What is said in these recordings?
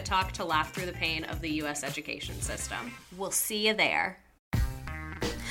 Talk to laugh through the pain of the U.S. education system. We'll see you there.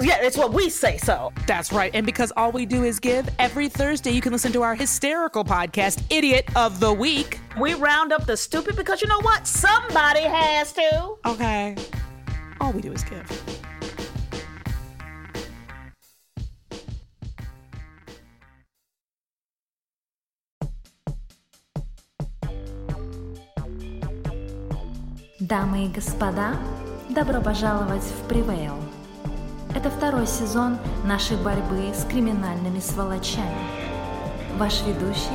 Yeah, it's what we say so. That's right. And because all we do is give, every Thursday you can listen to our hysterical podcast, Idiot of the Week. We round up the stupid because you know what? Somebody has to. Okay. All we do is give. Дамы и господа, добро пожаловать в Привейл. Это второй сезон нашей борьбы с криминальными сволочами. Ваш ведущий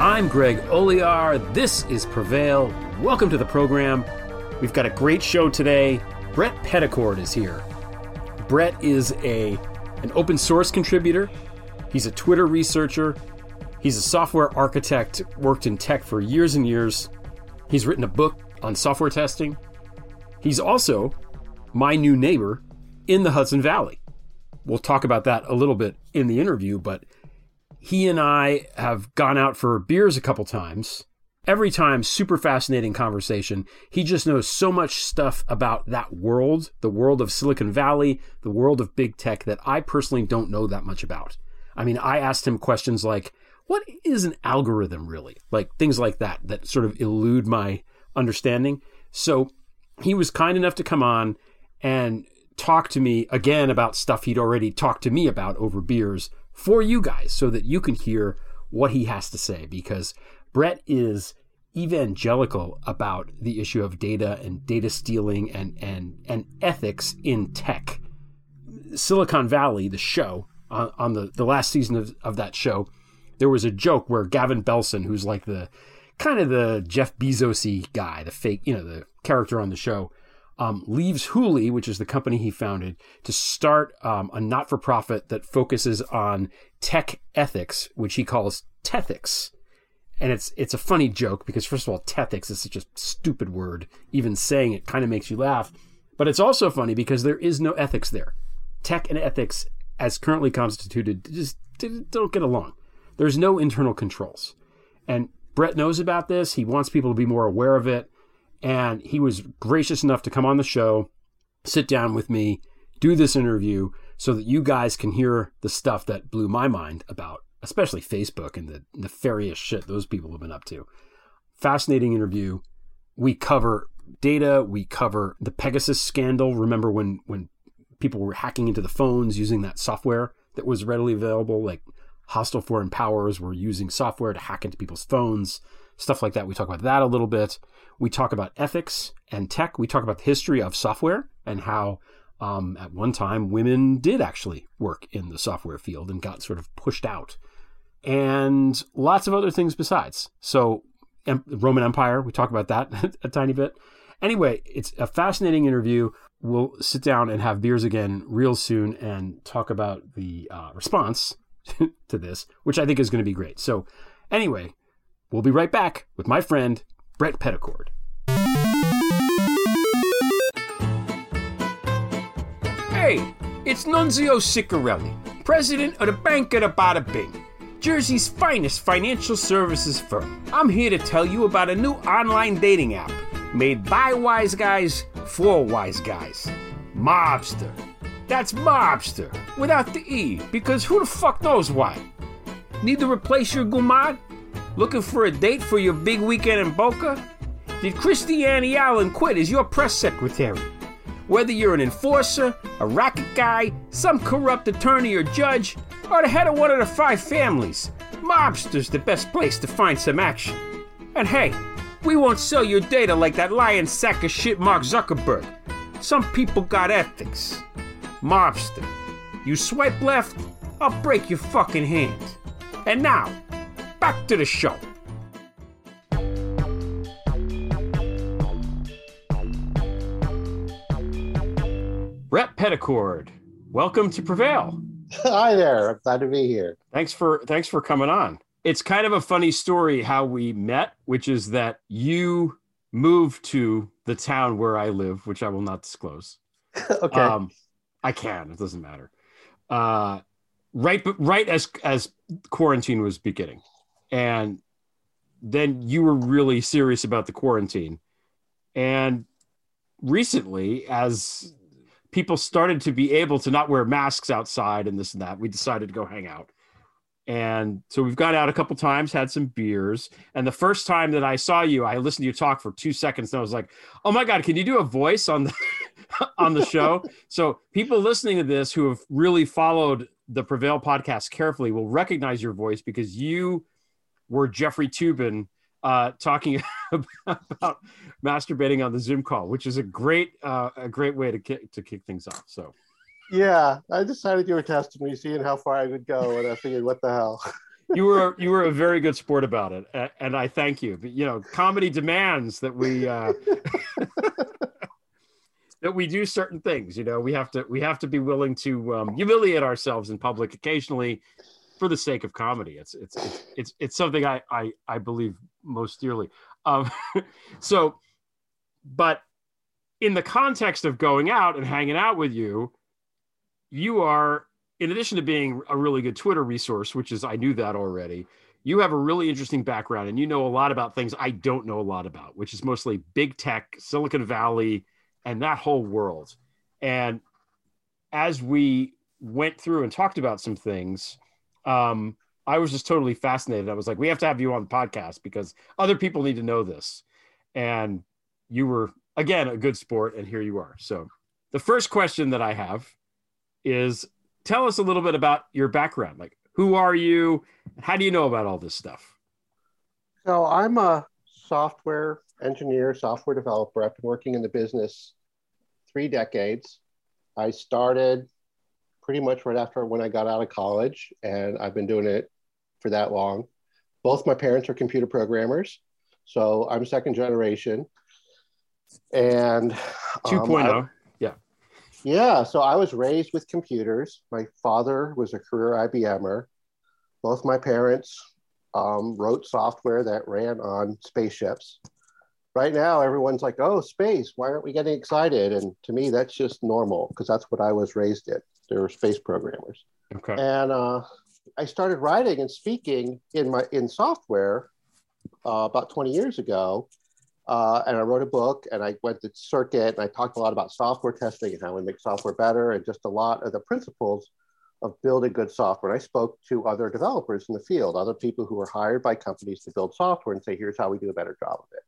I'm Greg Olear. This is Prevail. Welcome to the program. We've got a great show today. Bret Pettichord is here. Bret is a an open source contributor. He's a Twitter researcher. He's a software architect, worked in tech for years and years. He's written a book on software testing. He's also my new neighbor in the Hudson Valley. We'll talk about that a little bit in the interview, but he and I have gone out for beers a couple times. Every time, super fascinating conversation. He just knows so much stuff about that world, the world of Silicon Valley, the world of big tech that I personally don't know that much about. I mean, I asked him questions like, what is an algorithm really? Like things like that, that sort of elude my understanding. So he was kind enough to come on and talk to me again about stuff he'd already talked to me about over beers for you guys so that you can hear what he has to say because Bret is evangelical about the issue of data and data stealing and and and ethics in tech. Silicon Valley, the show on, on the the last season of, of that show, there was a joke where Gavin Belson, who's like the kind of the Jeff Bezosy guy, the fake, you know, the character on the show, um, leaves Hooli, which is the company he founded, to start um, a not for profit that focuses on tech ethics, which he calls Tethics. And it's it's a funny joke because first of all, Tethics is such a stupid word. Even saying it kind of makes you laugh. But it's also funny because there is no ethics there. Tech and ethics, as currently constituted, just don't get along. There's no internal controls. And Bret knows about this. He wants people to be more aware of it and he was gracious enough to come on the show, sit down with me, do this interview so that you guys can hear the stuff that blew my mind about, especially Facebook and the nefarious shit those people have been up to. Fascinating interview. We cover data, we cover the Pegasus scandal. Remember when when people were hacking into the phones using that software that was readily available like hostile foreign powers were using software to hack into people's phones, stuff like that. We talk about that a little bit. We talk about ethics and tech. We talk about the history of software and how um, at one time women did actually work in the software field and got sort of pushed out. And lots of other things besides. So, em- Roman Empire, we talk about that a tiny bit. Anyway, it's a fascinating interview. We'll sit down and have beers again real soon and talk about the uh, response to this, which I think is going to be great. So, anyway, we'll be right back with my friend Bret Pettichord. Hey, it's Nunzio Ciccarelli, president of the Bank of the Bada Bing, Jersey's finest financial services firm. I'm here to tell you about a new online dating app made by wise guys for wise guys. Mobster. That's mobster, without the E, because who the fuck knows why? Need to replace your gumad? Looking for a date for your big weekend in Boca? Did Christiane Allen quit as your press secretary? Whether you're an enforcer, a racket guy, some corrupt attorney or judge, or the head of one of the five families, Mobster's the best place to find some action. And hey, we won't sell your data like that lying sack of shit Mark Zuckerberg. Some people got ethics. Mobster, you swipe left, I'll break your fucking hand. And now, back to the show. Bret Pettichord, welcome to Prevail. Hi there. I'm glad to be here. Thanks for thanks for coming on. It's kind of a funny story how we met, which is that you moved to the town where I live, which I will not disclose. okay. Um, I can. It doesn't matter. Uh, right, but right as as quarantine was beginning, and then you were really serious about the quarantine, and recently, as people started to be able to not wear masks outside and this and that, we decided to go hang out. And so we've gone out a couple times, had some beers. And the first time that I saw you, I listened to you talk for two seconds, and I was like, "Oh my god, can you do a voice on the on the show?" so people listening to this who have really followed the Prevail podcast carefully will recognize your voice because you were Jeffrey Toobin uh, talking about masturbating on the Zoom call, which is a great uh, a great way to kick to kick things off. So yeah, I decided you were testing me, seeing how far I would go, and I figured, what the hell. you were you were a very good sport about it, and I thank you. But you know, comedy demands that we uh, that we do certain things. You know, we have to we have to be willing to um, humiliate ourselves in public occasionally for the sake of comedy. It's it's it's it's, it's something I, I I believe most dearly. Um, so, but in the context of going out and hanging out with you, you are in addition to being a really good Twitter resource, which is I knew that already. You have a really interesting background, and you know a lot about things I don't know a lot about, which is mostly big tech, Silicon Valley, and that whole world. And as we went through and talked about some things, um, I was just totally fascinated. I was like, we have to have you on the podcast because other people need to know this. And you were, again, a good sport, and here you are. So, the first question that I have is tell us a little bit about your background. Like, who are you? How do you know about all this stuff? So I'm a software engineer, software developer. I've been working in the business three decades. I started pretty much right after when I got out of college, and I've been doing it for that long. Both my parents are computer programmers, so I'm second generation. And um, 2.0. I- Yeah, Yeah. so I was raised with computers. My father was a career IBMer. Both my parents um, wrote software that ran on spaceships. Right now, everyone's like, oh, space, why aren't we getting excited? And to me, that's just normal because that's what I was raised in. They were space programmers. Okay. And uh, I started writing and speaking in my in software uh, about 20 years ago. Uh, and I wrote a book and I went to circuit and I talked a lot about software testing and how we make software better and just a lot of the principles of building good software. And I spoke to other developers in the field, other people who were hired by companies to build software and say, here's how we do a better job of it.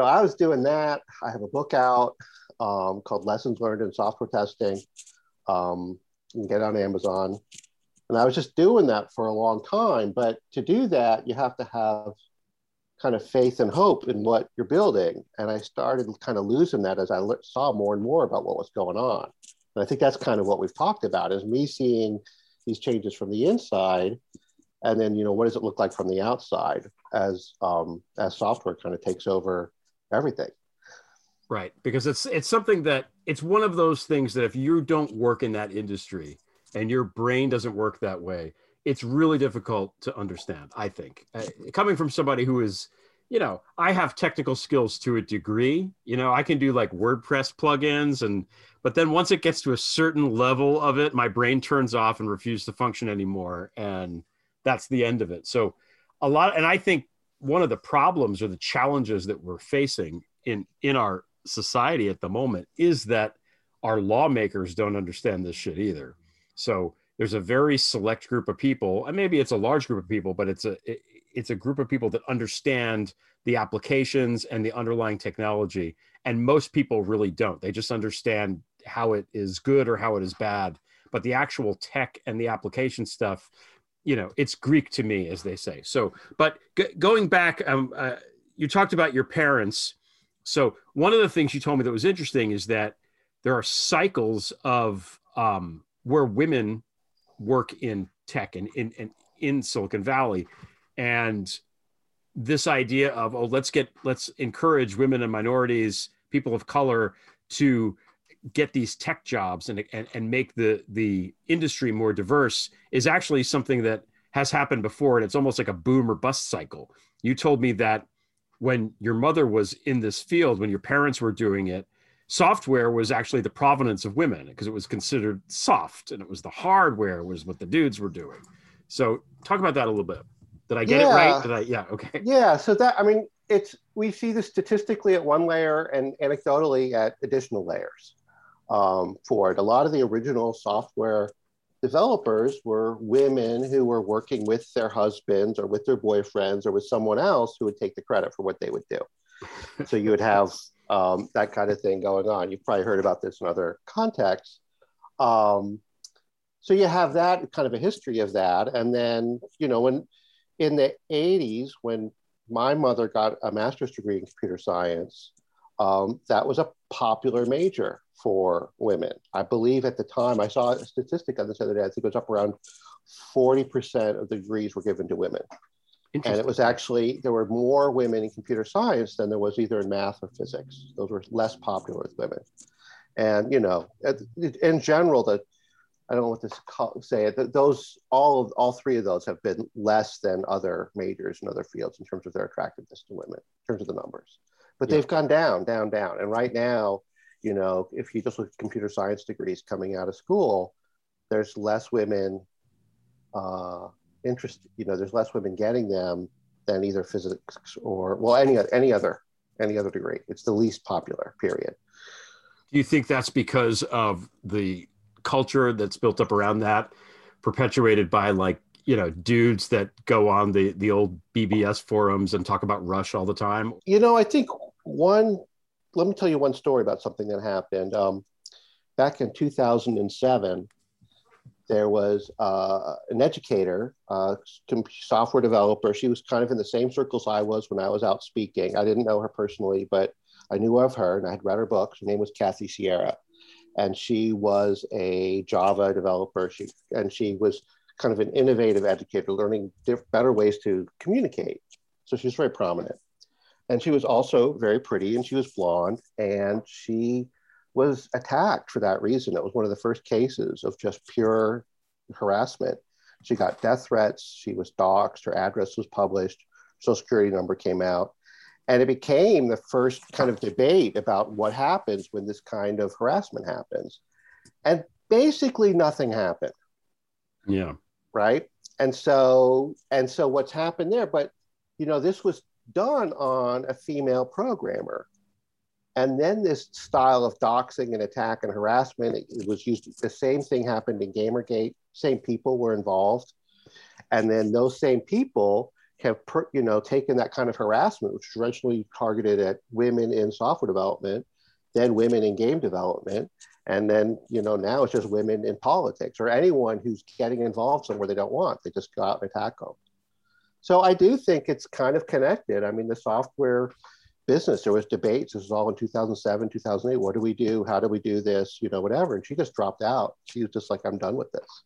So I was doing that. I have a book out um, called Lessons Learned in Software Testing. Um, you can get it on Amazon. And I was just doing that for a long time. But to do that, you have to have kind of faith and hope in what you're building. And I started kind of losing that as I le- saw more and more about what was going on. And I think that's kind of what we've talked about is me seeing these changes from the inside. And then, you know, what does it look like from the outside as um, as software kind of takes over everything? Right, because it's it's something that it's one of those things that if you don't work in that industry and your brain doesn't work that way, it's really difficult to understand. I think uh, coming from somebody who is, you know, I have technical skills to a degree. You know, I can do like WordPress plugins, and but then once it gets to a certain level of it, my brain turns off and refuses to function anymore, and that's the end of it. So a lot, and I think one of the problems or the challenges that we're facing in in our society at the moment is that our lawmakers don't understand this shit either. So there's a very select group of people, and maybe it's a large group of people, but it's a it, it's a group of people that understand the applications and the underlying technology, and most people really don't. They just understand how it is good or how it is bad, but the actual tech and the application stuff, you know, it's Greek to me, as they say. So, but g- going back, um, uh, you talked about your parents. So one of the things you told me that was interesting is that there are cycles of um, where women work in tech and in, in, in Silicon Valley. And this idea of, oh, let's get, let's encourage women and minorities, people of color to get these tech jobs and, and, and make the, the industry more diverse is actually something that has happened before. And it's almost like a boom or bust cycle. You told me that when your mother was in this field, when your parents were doing it, software was actually the provenance of women because it was considered soft and it was the hardware was what the dudes were doing. So talk about that a little bit. Did I get yeah. it right? Did I? Yeah. Okay. Yeah. So that I mean, it's we see this statistically at one layer and anecdotally at additional layers um, for it. A lot of the original software developers were women who were working with their husbands or with their boyfriends or with someone else who would take the credit for what they would do. so you would have um, that kind of thing going on. You've probably heard about this in other contexts. Um, so you have that kind of a history of that. And then, you know, when in the 80s, when my mother got a master's degree in computer science, um, that was a popular major for women. I believe at the time, I saw a statistic on this other day, I think it was up around 40% of the degrees were given to women. And it was actually, there were more women in computer science than there was either in math or physics. Those were less popular with women. And, you know, in general, the, I don't know what to call, say it, those, all of, all three of those have been less than other majors in other fields in terms of their attractiveness to women, in terms of the numbers. But yeah. they've gone down, down, down. And right now, you know, if you just look at computer science degrees coming out of school, there's less women uh, interest you know there's less women getting them than either physics or well any any other any other degree it's the least popular period do you think that's because of the culture that's built up around that perpetuated by like you know dudes that go on the the old bbs forums and talk about rush all the time you know i think one let me tell you one story about something that happened um, back in 2007 there was uh, an educator, uh, software developer. She was kind of in the same circles I was when I was out speaking. I didn't know her personally, but I knew of her and I had read her books. Her name was Kathy Sierra, and she was a Java developer. She and she was kind of an innovative educator, learning better ways to communicate. So she was very prominent, and she was also very pretty, and she was blonde, and she was attacked for that reason. It was one of the first cases of just pure harassment. She got death threats. She was doxxed. Her address was published. Social security number came out. And it became the first kind of debate about what happens when this kind of harassment happens. And basically nothing happened. Yeah. Right. And so, and so what's happened there, but you know, this was done on a female programmer and then this style of doxing and attack and harassment, it, it was used, the same thing happened in Gamergate, same people were involved. And then those same people have, per, you know, taken that kind of harassment, which was originally targeted at women in software development, then women in game development, and then you know now it's just women in politics or anyone who's getting involved somewhere they don't want. They just go out and attack them. So I do think it's kind of connected. I mean, the software business. There was debates. This was all in 2007, 2008. What do we do? How do we do this? You know, whatever. And she just dropped out. She was just like, I'm done with this.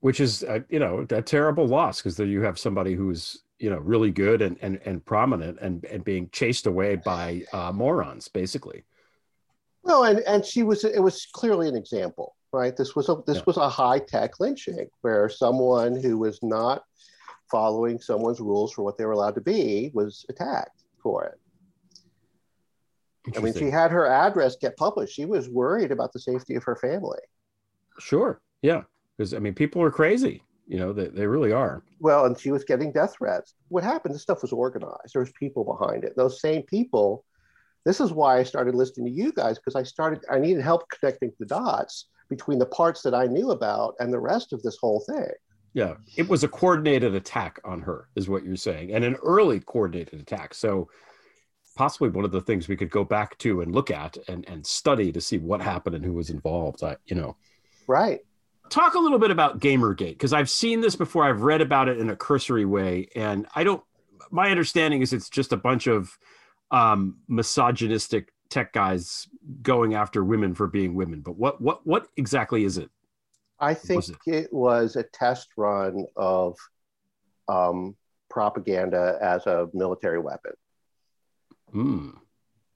Which is, uh, you know, a terrible loss because you have somebody who's, you know, really good and and, and prominent and and being chased away by uh, morons, basically. Well, and and she was. It was clearly an example, right? This was a this yeah. was a high tech lynching where someone who was not following someone's rules for what they were allowed to be was attacked for it. I mean, she had her address get published. She was worried about the safety of her family. Sure. Yeah. Because, I mean, people are crazy. You know, they, they really are. Well, and she was getting death threats. What happened? This stuff was organized. There was people behind it. Those same people this is why I started listening to you guys because I started I needed help connecting the dots between the parts that I knew about and the rest of this whole thing. Yeah, it was a coordinated attack on her, is what you're saying, and an early coordinated attack. So possibly one of the things we could go back to and look at and, and study to see what happened and who was involved. I, you know, right. Talk a little bit about Gamergate because I've seen this before. I've read about it in a cursory way, and I don't. My understanding is it's just a bunch of um, misogynistic tech guys going after women for being women. But what what what exactly is it? I think was it? it? was a test run of um, propaganda as a military weapon. Mm.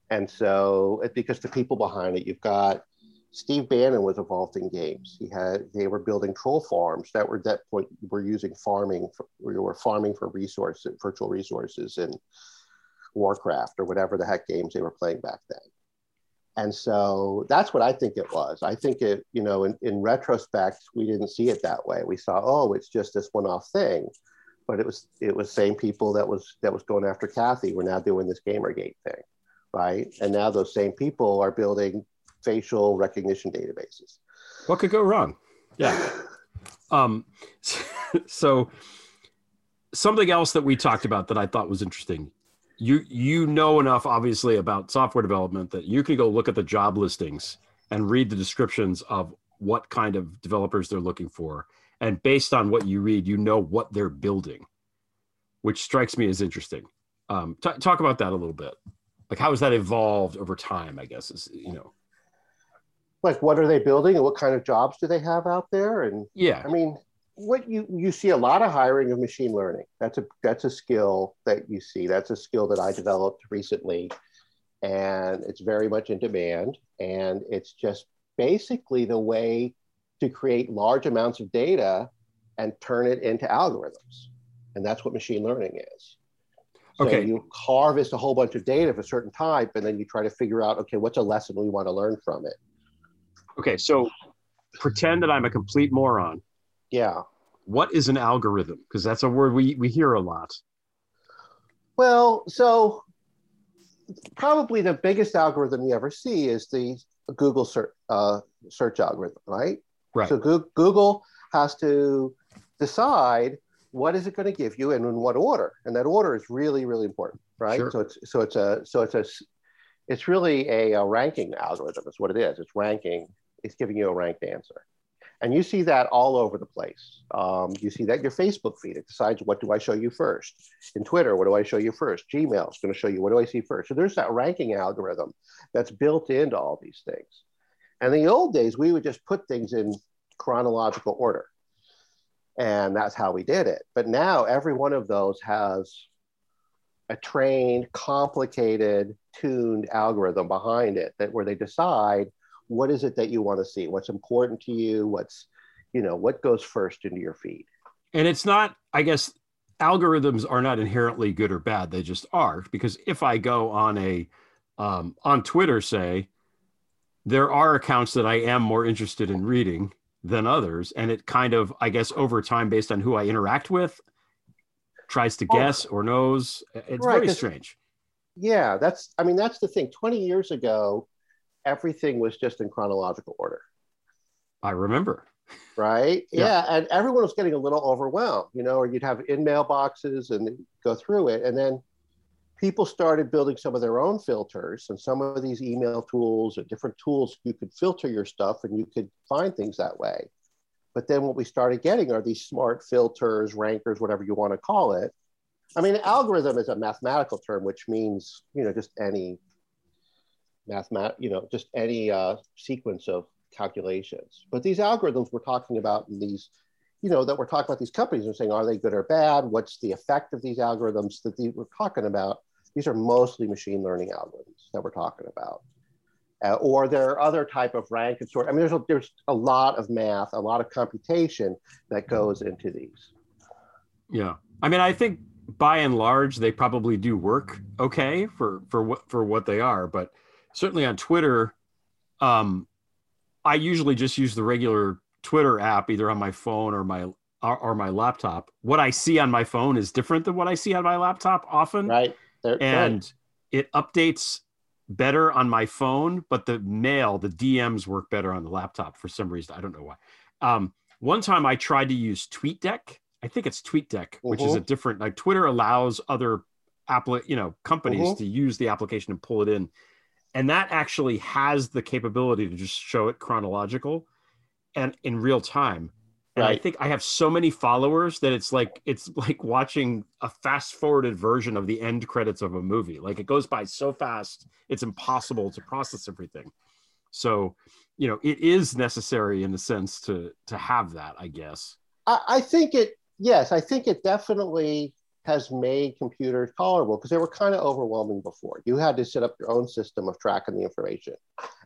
And so, because the people behind it, you've got Steve Bannon was involved in games. He had they were building troll farms that were at that point were using farming. For, we were farming for resources, virtual resources, in Warcraft or whatever the heck games they were playing back then. And so that's what I think it was. I think it, you know, in, in retrospect, we didn't see it that way. We saw, oh, it's just this one-off thing. But it was it was same people that was that was going after Kathy. We're now doing this Gamergate thing, right? And now those same people are building facial recognition databases. What could go wrong? Yeah. um, so something else that we talked about that I thought was interesting you you know enough obviously about software development that you can go look at the job listings and read the descriptions of what kind of developers they're looking for. And based on what you read you know what they're building which strikes me as interesting. Um, t- talk about that a little bit. Like how has that evolved over time i guess is you know? Like what are they building and what kind of jobs do they have out there? And yeah. I mean what you you see a lot of hiring of machine learning. That's a that's a skill that you see. That's a skill that I developed recently, and it's very much in demand. And it's just basically the way to create large amounts of data and turn it into algorithms, and that's what machine learning is. So okay. you harvest a whole bunch of data of a certain type, and then you try to figure out, okay, what's a lesson we want to learn from it. Okay, so pretend that I'm a complete moron yeah. What is an algorithm? Because that's a word we, we hear a lot. Well, so probably the biggest algorithm you ever see is the Google search, uh, search algorithm, right? Right. So Google has to decide what is it going to give you and in what order, and that order is really, really important, right? Sure. So it's so it's a so it's a it's really a, a ranking algorithm. Is what it is. It's ranking. It's giving you a ranked answer. And you see that all over the place. Um, you see that your Facebook feed. It decides what do I show you first. In Twitter, what do I show you first? Gmail is going to show you what do I see first. So there's that ranking algorithm that's built into all these things. And in the old days, we would just put things in chronological order. And that's how we did it. But now every one of those has a trained, complicated, tuned algorithm behind it that where they decide what is it that you want to see? What's important to you? What's you know what goes first into your feed? And it's not i guess algorithms are not inherently good or bad. They just are. Because if i go on a um, on twitter say there are accounts that i am more interested in reading than others and it kind of i guess over time based on who i interact with tries to oh. guess or knows it's right, very strange. Yeah that's i mean that's the thing. 20 years ago everything was just in chronological order. I remember. Right? Yeah. yeah. And everyone was getting a little overwhelmed, you know, or you'd have in mailboxes and go through it. And then people started building some of their own filters and some of these email tools or different tools you could filter your stuff and you could find things that way. But then what we started getting are these smart filters, rankers, whatever you want to call it. I mean, algorithm is a mathematical term, which means, you know, just any mathemat, you know, just any uh, sequence of calculations. But these algorithms we're talking about in these, you know, that we're talking about these companies and saying, are they good or bad? What's the effect of these algorithms that we're talking about? These are mostly machine learning algorithms that we're talking about. Uh, or there are other type of rank and sort. I mean, there's a, there's a lot of math, a lot of computation that goes into these. Yeah, I mean, I think by and large they probably do work okay for for what for what they are, but certainly on Twitter, um, I usually just use the regular Twitter app, either on my phone or my or, or, my laptop. What I see on my phone is different than what I see on my laptop often. Right. and it updates better on my phone, but the mail, the DMs work better on the laptop for some reason. I don't know why. Um, one time I tried to use TweetDeck. I think it's TweetDeck, which is a Mhm. different like Twitter allows other appli- you know, companies Mhm. to use the application and pull it in. And that actually has the capability to just show it chronological and in real time. And I think I have so many followers that it's like it's like watching a fast forwarded version of the end credits of a movie. Like it goes by so fast, it's impossible to process everything. So, you know, it is necessary in the sense to to have that, I guess. I, I think it, yes, I think it definitely has made computers tolerable because they were kind of overwhelming before. You had to set up your own system of tracking the information.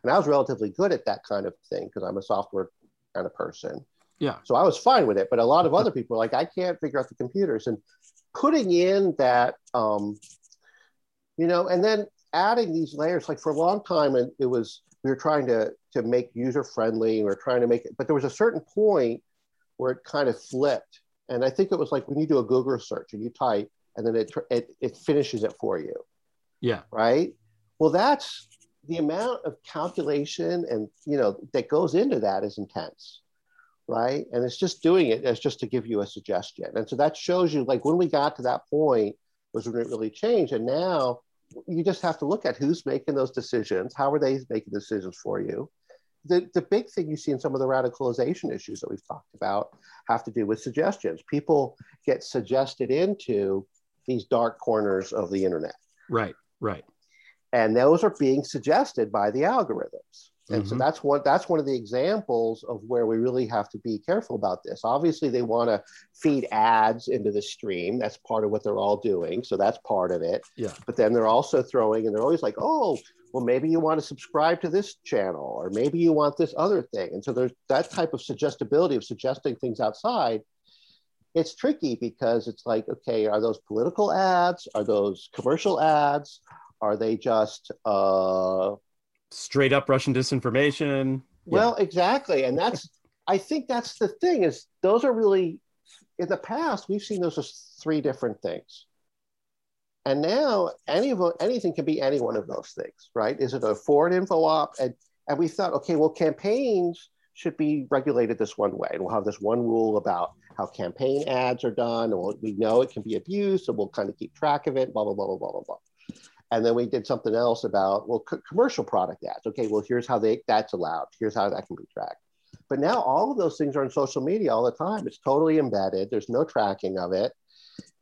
And I was relatively good at that kind of thing because I'm a software kind of person. Yeah. So I was fine with it. But a lot of other people like, I can't figure out the computers. And putting in that, um, you know, and then adding these layers, like for a long time, and it was, we were trying to, to make user friendly, we were trying to make it, but there was a certain point where it kind of flipped. And I think it was like when you do a Google search and you type, and then it, it, it finishes it for you Yeah. right? Well, that's the amount of calculation and you know that goes into that is intense, right? And it's just doing it as just to give you a suggestion. And so that shows you like when we got to that point was when it really changed. And now you just have to look at who's making those decisions, how are they making decisions for you? The, the big thing you see in some of the radicalization issues that we've talked about have to do with suggestions. People get suggested into these dark corners of the internet Right. Right. and those are being suggested by the algorithms and so Mhm. that's one that's one of the examples of where we really have to be careful about this. Obviously they want to feed ads into the stream. That's part of what they're all doing so that's part of it. Yeah. but then they're also throwing and they're always like oh well maybe you want to subscribe to this channel or maybe you want this other thing. And so there's that type of suggestibility of suggesting things outside. It's tricky because it's like okay are those political ads? Are those commercial ads? Are they just uh Straight up Russian disinformation. well exactly. And that's i think that's the thing is those are really in the past we've seen those as three different things. And now any of anything can be any one of those things right? Is it a foreign info op? And and we thought okay well campaigns should be regulated this one way. And we'll have this one rule about how campaign ads are done. And we'll, we know it can be abused. So we'll kind of keep track of it blah blah blah blah blah blah and then we did something else about well co- commercial product ads. Okay well here's how they that's allowed. Here's how that can be tracked. But now all of those things are on social media all the time. It's totally embedded. There's no tracking of it.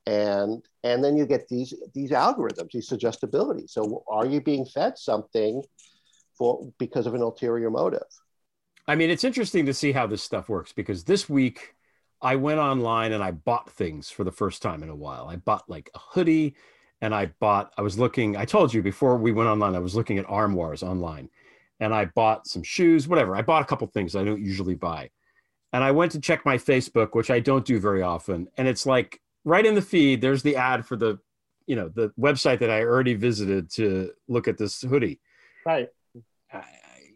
And and then you get these these algorithms these suggestibility. So are you being fed something for because of an ulterior motive? I mean, it's interesting to see how this stuff works because this week I went online and I bought things for the first time in a while. I bought like a hoodie and I bought, I was looking, I told you before we went online, I was looking at armoires online and I bought some shoes, whatever. I bought a couple things I don't usually buy. And I went to check my Facebook, which I don't do very often. And it's like right in the feed, there's the ad for the, you know, the website that I already visited to look at this hoodie. right I-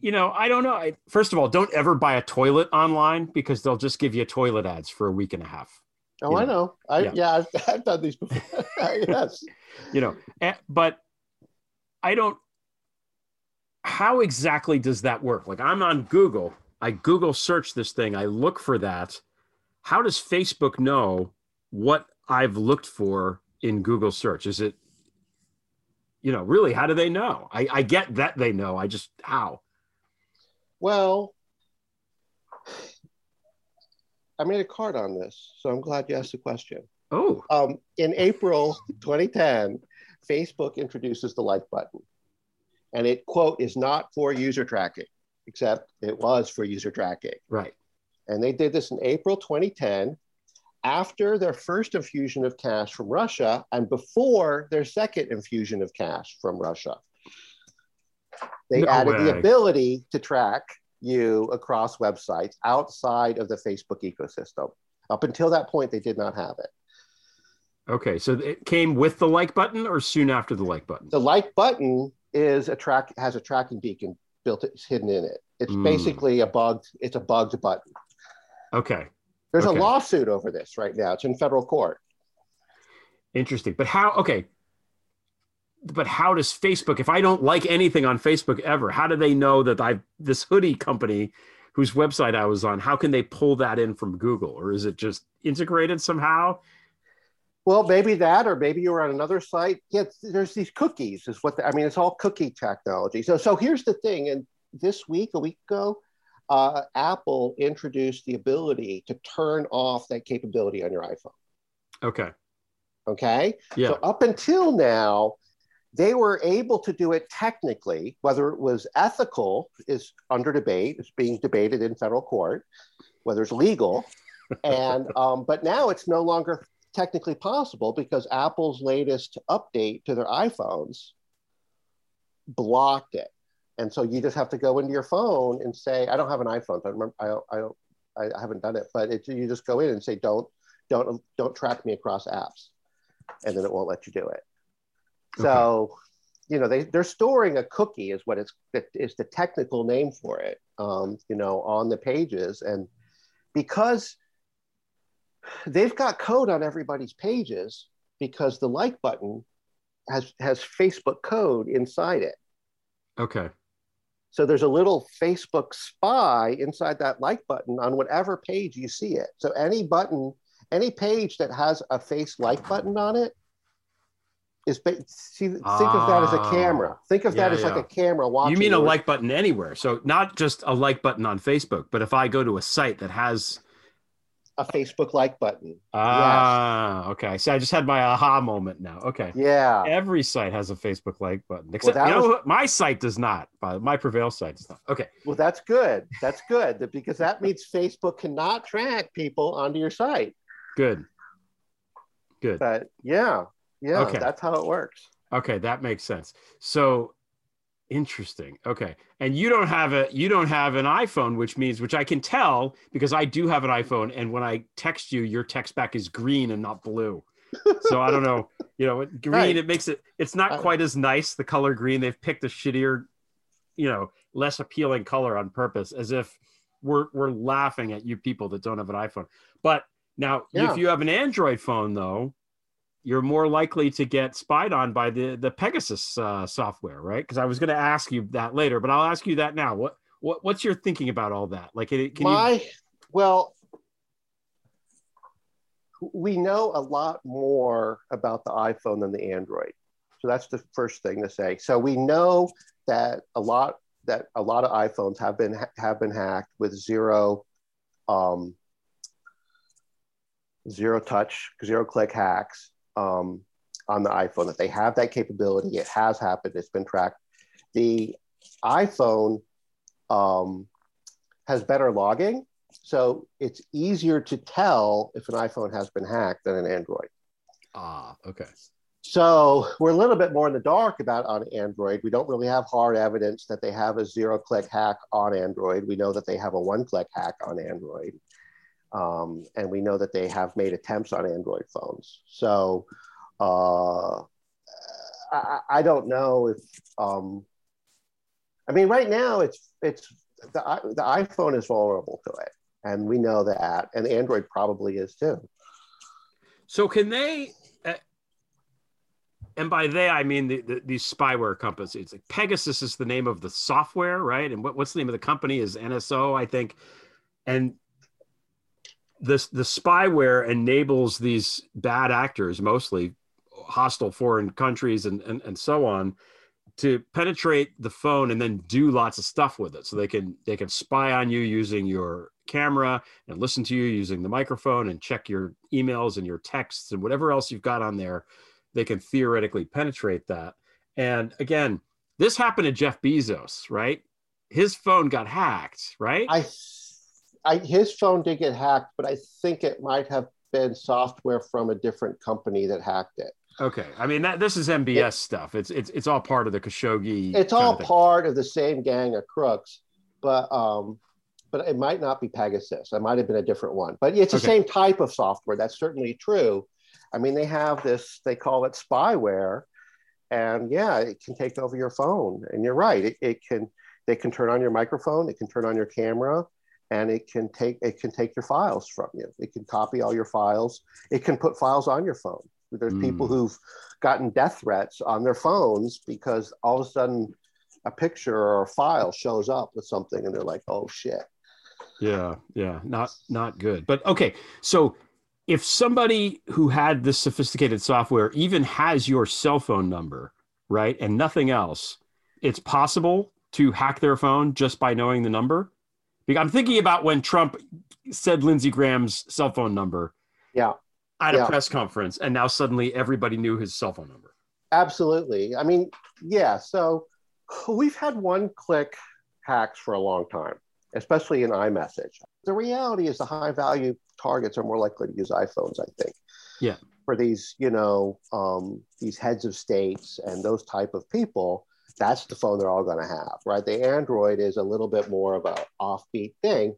you know, I don't know. I, first of all, don't ever buy a toilet online because they'll just give you toilet ads for a week and a half. oh You i know, know i yeah. yeah, I've, I've done these before yes You know, but I don't. How exactly does that work? Like, I'm on Google. I Google search this thing. I look for that. How does Facebook know what I've looked for in Google search? Is it, you know, really? How do they know? I, I get that they know. I just how. Well, I made a card on this, so I'm glad you asked the question. Oh, Um, in April 2010, Facebook introduces the like button, and it quote is not for user tracking, except it was for user tracking. right. And they did this in April 2010 after their first infusion of cash from Russia and before their second infusion of cash from Russia. They No added the ability to track you across websites outside of the Facebook ecosystem. Up until that point, they did not have it. Okay, so it came with the like button or soon after the like button? The like button is a track has a tracking beacon built it's hidden in it. It's Mm. basically a bugged, it's a bugged button. Okay, There's Okay. a lawsuit over this right now. It's in federal court. interesting. But how? Okay, but how does Facebook, if I don't like anything on Facebook ever, how do they know that I this hoodie company whose website I was on, how can they pull that in from Google? Or is it just integrated somehow? Well, maybe that, or maybe you were on another site. Yeah, there's these cookies, is what the, I mean. It's all cookie technology. So, so here's the thing. And this week, a week ago, uh, Apple introduced the ability to turn off that capability on your iPhone. Okay. Okay. Yeah. So up until now, they were able to do it technically. Whether it was ethical is under debate. It's being debated in federal court. Whether it's legal, and um, but now it's no longer technically possible because Apple's latest update to their iPhones blocked it. And so you just have to go into your phone and say, I don't have an iPhone. So I remember, I don't, I don't, I haven't done it, but it, you just go in and say, don't, don't, don't track me across apps. And then it won't let you do it. So, you know, they, they're storing a cookie is what it's, is the technical name for it, um, you know, on the pages. And because they've got code on everybody's pages because the like button has has Facebook code inside it. Okay. So there's a little Facebook spy inside that like button on whatever page you see it. So any button, any page that has a face like button on it is ba- see think of that as a ah. camera. Think of that Yeah, as like a camera watching. You mean a like button anywhere. So not just a like button on Facebook, but if I go to a site that has a Facebook like button. ah, okay. So I just had my aha moment now. Okay. Yeah. Every site has a Facebook like button, except that you know was- my site does not. My Prevail site does not. Okay. Well, that's good. That's good because that means Facebook cannot track people onto your site. Good. Good. But yeah, yeah, Okay. that's how it works. Okay, that makes sense. So interesting. Okay. And you don't have a you don't have an iPhone, which means which I can tell because I do have an iPhone and when I text you, your text back is green and not blue. So I don't know, you know, green Right. it makes it it's not quite as nice the color green. They've picked a shittier, you know, less appealing color on purpose as if we're we're laughing at you people that don't have an iPhone. But now Yeah. if you have an Android phone though, you're more likely to get spied on by the the Pegasus uh, software, right? Because I was going to ask you that later, but I'll ask you that now. What what what's your thinking about all that? Like, can, can you? My well, we know a lot more about the iPhone than the Android. So that's the first thing to say. So we know that a lot that a lot of iPhones have been have been hacked with zero um, zero touch, zero click hacks um, on the iPhone. That they have that capability. It has happened. It's been tracked. The iPhone um, has better logging, so it's easier to tell if an iPhone has been hacked than an Android. Ah, okay. So we're a little bit more in the dark about on Android. We don't really have hard evidence that they have a zero click hack on Android. We know that they have a one click hack on Android. Um, and we know that they have made attempts on Android phones. So uh, I, I don't know if, um, I mean, right now it's, it's the, the iPhone is vulnerable to it. And we know that. And Android probably is too. So can they? Uh, and by they, I mean the, the, these spyware companies. It's like Pegasus is the name of the software, right? And what, what's the name of the company? Is NSO, I think. And this the spyware enables these bad actors, mostly hostile foreign countries and, and, and so on, to penetrate the phone and then do lots of stuff with it. So they can they can spy on you using your camera and listen to you using the microphone and check your emails and your texts and whatever else you've got on there. They can theoretically penetrate that. And again, this happened to Jeff Bezos, right? His phone got hacked, right? I, I, his phone did get hacked, but I think it might have been software from a different company that hacked it. Okay, I mean that this is MBS stuff. It's it's it's all part of the Khashoggi. It's all of part of the same gang of crooks, but um, but it might not be Pegasus. It might have been a different one, but it's the Okay. same type of software. That's certainly true. I mean, they have this. They call it spyware, and yeah, it can take over your phone. And you're right. It, it can. They can turn on your microphone. It can turn on your camera. And it can take it can take your files from you. It can copy all your files. It can put files on your phone. There's people Mm. who've gotten death threats on their phones because all of a sudden a picture or a file shows up with something and they're like, oh shit. Yeah, yeah, not not good. But okay, so if somebody who had this sophisticated software even has your cell phone number, right, and nothing else, it's possible to hack their phone just by knowing the number. Because I'm thinking about when Trump said Lindsey Graham's cell phone number Yeah. at a Yeah. press conference, and now suddenly everybody knew his cell phone number. Absolutely. I mean, yeah. So we've had one click hacks for a long time, especially in iMessage. The reality is the high value targets are more likely to use iPhones, I think. Yeah. For these, you know, um, these heads of states and those type of people, that's the phone they're all going to have, right? The Android is a little bit more of a offbeat thing.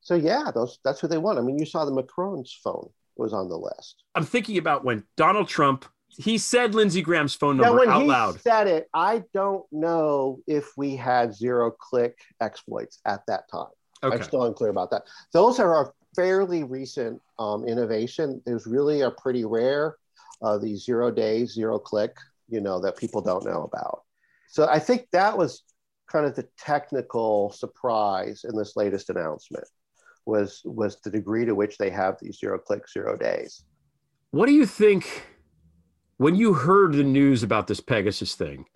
So yeah, those that's who they want. I mean, you saw the Macron's phone was on the list. I'm thinking about when Donald Trump he said Lindsey Graham's phone Now, number when out he loud. said it, I don't know if we had zero click exploits at that time. Okay. I'm still unclear about that. Those are a fairly recent um, innovation. There's really are pretty rare. Uh, these zero days, zero click, you know, that people don't know about. So I think that was kind of the technical surprise in this latest announcement was was the degree to which they have these zero click, zero days. What do you think when you heard the news about this Pegasus thing?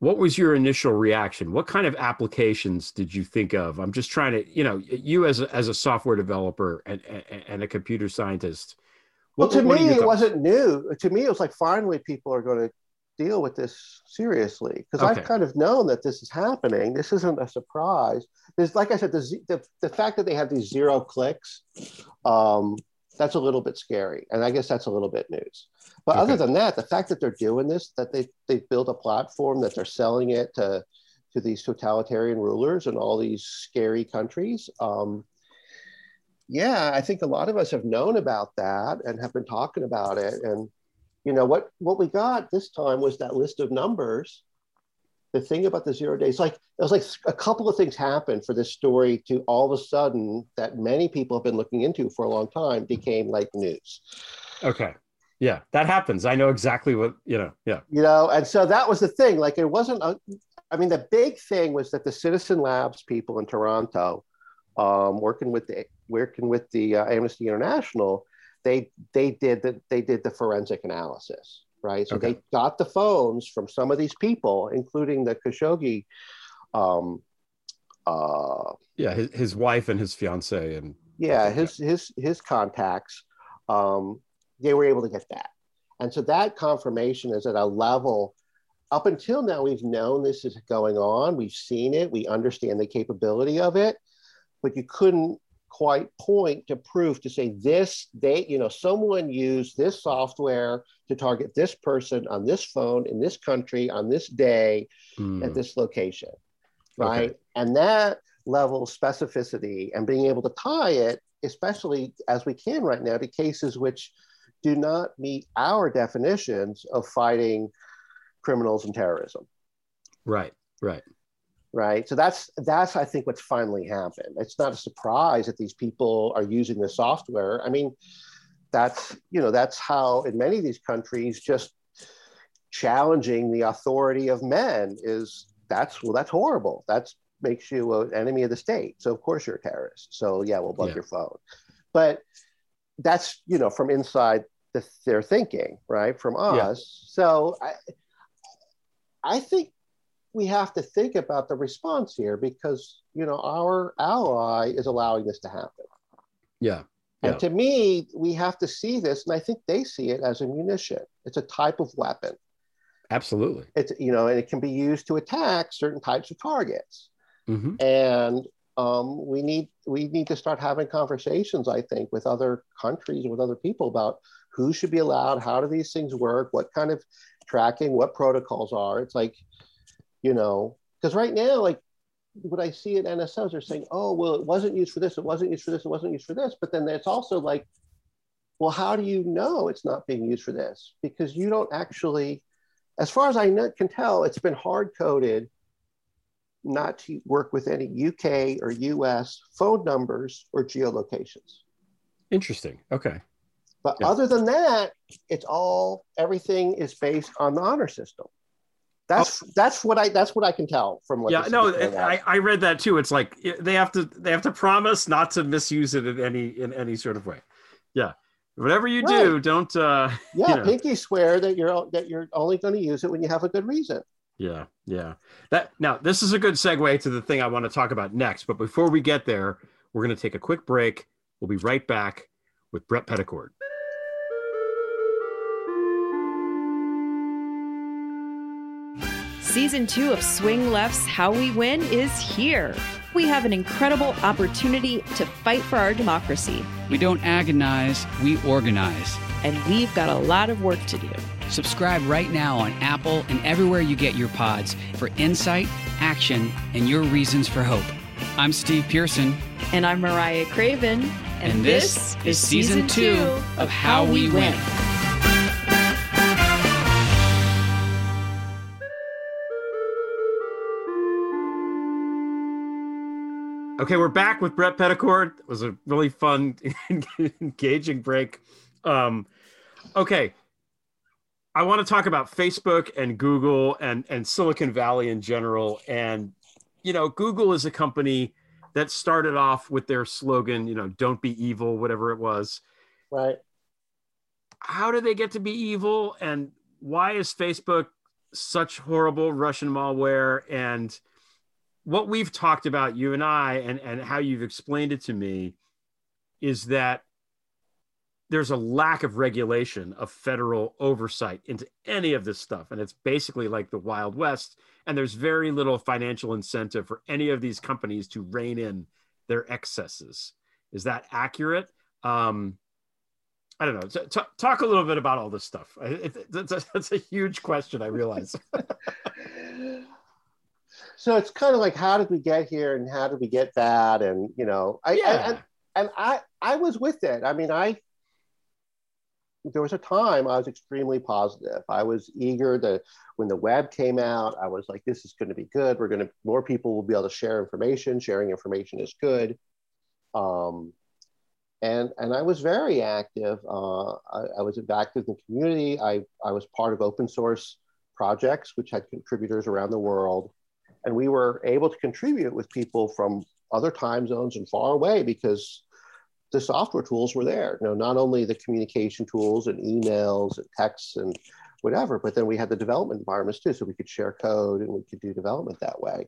What was your initial reaction? What kind of applications did you think of? I'm just trying to, you know, you as a, as a software developer and, and, and a computer scientist. Well, to what me, it wasn't new. To me, it was like finally people are going to deal with this seriously because Okay. I've kind of known that this is happening. This isn't a surprise. There's, like I said, the, the, the fact that they have these zero clicks, um, that's a little bit scary. And I guess that's a little bit news. But other than that, the fact that they're doing this, that they, they've built a platform, that they're selling it to, to these totalitarian rulers and all these scary countries, um, yeah, I think a lot of us have known about that and have been talking about it. And you know what what we got this time was that list of numbers. The thing about the zero days, like it was like a couple of things happened for this story to all of a sudden that many people have been looking into for a long time became like news. Okay. Yeah, that happens. I know exactly what, you know, yeah. you know and so that was the thing like it wasn't a, i mean the big thing was that the citizen labs people in toronto um, working with the working with the uh, amnesty international they they did the, they did the forensic analysis right? So Okay. they got the phones from some of these people including the khashoggi um, uh, Yeah, his, his wife and his fiance and yeah his his his contacts um, they were able to get that. And so that confirmation is at a level up until now we've known this is going on. We've seen it. We understand the capability of it. But you couldn't quite point to proof to say this they you know someone used this software to target this person on this phone in this country on this day Mm, at this location, Okay. right? And that level of specificity and being able to tie it, especially as we can right now, to cases which do not meet our definitions of fighting criminals and terrorism, right, right. Right? So that's that's I think what's finally happened. It's not a surprise that these people are using the software. I mean, that's you know that's how in many of these countries just challenging the authority of men is that's well that's horrible that's makes you an enemy of the state so of course you're a terrorist so yeah we'll bug Yeah. your phone but that's you know from inside the, their thinking right from Yeah. us so i i think we have to think about the response here because you know our ally is allowing this to happen Yeah. and Yeah. to me, we have to see this, and I think they see it as a munition. It's a type of weapon. Absolutely. It's you know, and it can be used to attack certain types of targets. hmm And um, we need we need to start having conversations, I think, with other countries and with other people about who should be allowed, how do these things work, what kind of tracking, what protocols are. It's like, you know, because right now, like what I see at NSOs are saying, oh, well, it wasn't used for this, it wasn't used for this, it wasn't used for this. But then it's also like, well, how do you know it's not being used for this? Because you don't actually, as far as I can tell, it's been hard coded not to work with any UK or US phone numbers or geolocations. Interesting. Okay. But Yeah. other than that, it's all everything is based on the honor system. That's that's what I that's what I can tell from what. yeah, no, I. I read that too. It's like they have to they have to promise not to misuse it in any in any sort of way. Yeah, whatever you do, don't. uh yeah, you know. pinky swear that you're that you're only going to use it when you have a good reason. Yeah, yeah. That now this is a good segue to the thing I want to talk about next. But before we get there, we're going to take a quick break. We'll be right back with Bret Pettichord. Season two of Swing Left's How We Win is here. We have an incredible opportunity to fight for our democracy, We don't agonize, we organize. and we've got a lot of work to do. Subscribe right now on Apple and everywhere you get your pods for insight, action, and your reasons for hope. I'm Steve Pearson, And I'm Mariah Craven, and, and, this, is season two of How We Win. Okay, we're back with Bret Pettichord. It was a really fun, engaging break. Um, okay, I want to talk about Facebook and Google and and Silicon Valley in general. And you know, Google is a company that started off with their slogan, you know, "Don't be evil," whatever it was. Right. How do they get to be evil, and why is Facebook such horrible Russian malware? And what we've talked about, you and I, and, and how you've explained it to me, is that there's a lack of regulation of federal oversight into any of this stuff. And it's basically like the Wild West. And there's very little financial incentive for any of these companies to rein in their excesses. Is that accurate? Um, I don't know. T- t- talk a little bit about all this stuff. I- It, that's, a, that's a huge question, I realize. So it's kind of like how did we get here and how did we get that and you know I Yeah. and, and I I was with it. I mean I there was a time I was extremely positive. I was eager to when the web came out. I was like, this is going to be good. We're going to more people will be able to share information. Sharing information is good. Um, and and I was very active. Uh, I, I was active in the community. I I was part of open source projects which had contributors around the world, and we were able to contribute with people from other time zones and far away because the software tools were there. You know, not only the communication tools and emails and texts and whatever, but then we had the development environments too, so we could share code and we could do development that way.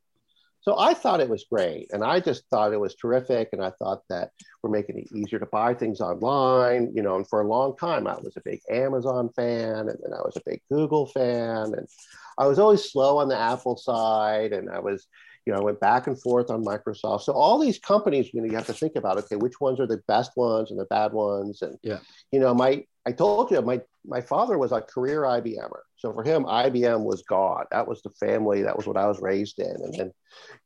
So I thought it was great, and I just thought it was terrific, and I thought that we're making it easier to buy things online. You know, and for a long time I was a big Amazon fan, and then I was a big Google fan, and I was always slow on the Apple side, and I was you know, I went back and forth on Microsoft. So all these companies, you know, you have to think about, okay, which ones are the best ones and the bad ones. And, Yeah. you know, my, I told you, my, my father was a career IBMer. So for him, IBM was God. That was the family. That was what I was raised in. And then,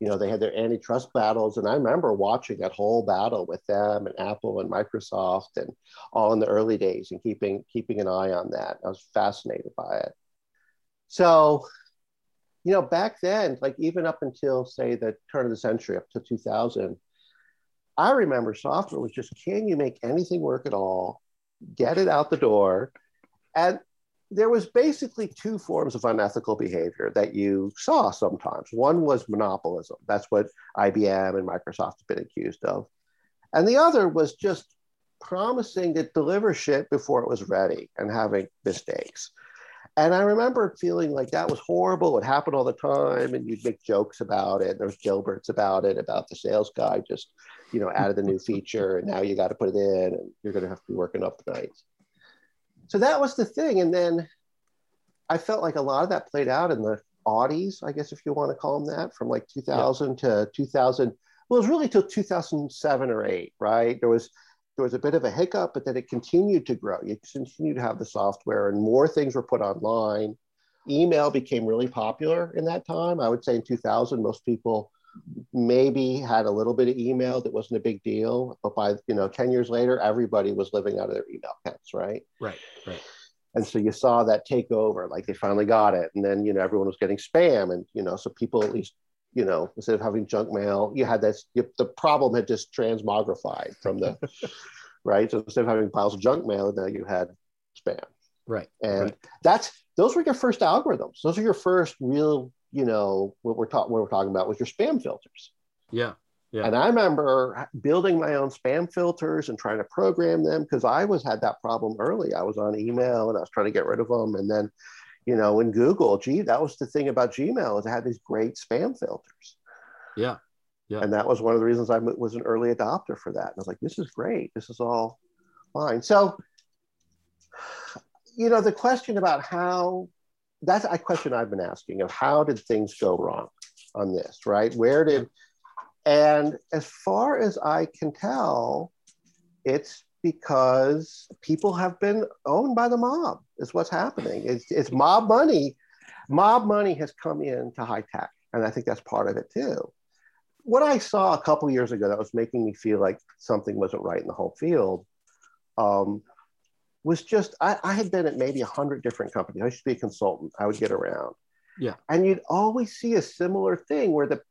you know, they had their antitrust battles. And I remember watching that whole battle with them and Apple and Microsoft and all in the early days and keeping, keeping an eye on that. I was fascinated by it. So, you know, back then, like even up until say the turn of the century, up to 2000, I remember software was just can you make anything work at all? Get it out the door. And there was basically two forms of unethical behavior that you saw sometimes. One was monopolism. That's what IBM and Microsoft have been accused of. And the other was just promising to deliver shit before it was ready and having mistakes. And I remember feeling like that was horrible. It happened all the time, and you'd make jokes about it. There was Dilbert's about it, about the sales guy just, you know, added the new feature, and now you got to put it in, and you're going to have to be working up the nights. So that was the thing. And then I felt like a lot of that played out in the Aughties, I guess if you want to call them that, from like 2000 to 2000. Well, it was really till 2007 or eight, right? There was there was a bit of a hiccup, but then it continued to grow. You continued to have the software, and more things were put online. Email became really popular in that time. I would say in 2000, most people maybe had a little bit of email that wasn't a big deal, but by you know 10 years later, everybody was living out of their email accounts, right? right, right. And so you saw that take over, like they finally got it, and then you know everyone was getting spam, and you know so people at least you know instead of having junk mail, you had this. You, the problem had just transmogrified from the right? So instead of having piles of junk mail, now you had spam. Right. And right. that's those were your first algorithms. Those are your first real, you know, what we're talking what we're talking about was your spam filters. Yeah. Yeah. And I remember building my own spam filters and trying to program them because I was had that problem early. I was on email and I was trying to get rid of them. And then, you know, in Google, gee, that was the thing about Gmail is it had these great spam filters. Yeah. Yeah. And that was one of the reasons I was an early adopter for that. And I was like, this is great. This is all fine. So, you know, the question about how that's a question I've been asking of how did things go wrong on this, right? Where did, and as far as I can tell, it's because people have been owned by the mob, is what's happening. It's, it's mob money. Mob money has come into high tech. And I think that's part of it too. What I saw a couple years ago that was making me feel like something wasn't right in the whole field um, was just I, I had been at maybe a hundred different companies. I used to be a consultant. I would get around. Yeah. And you'd always see a similar thing where the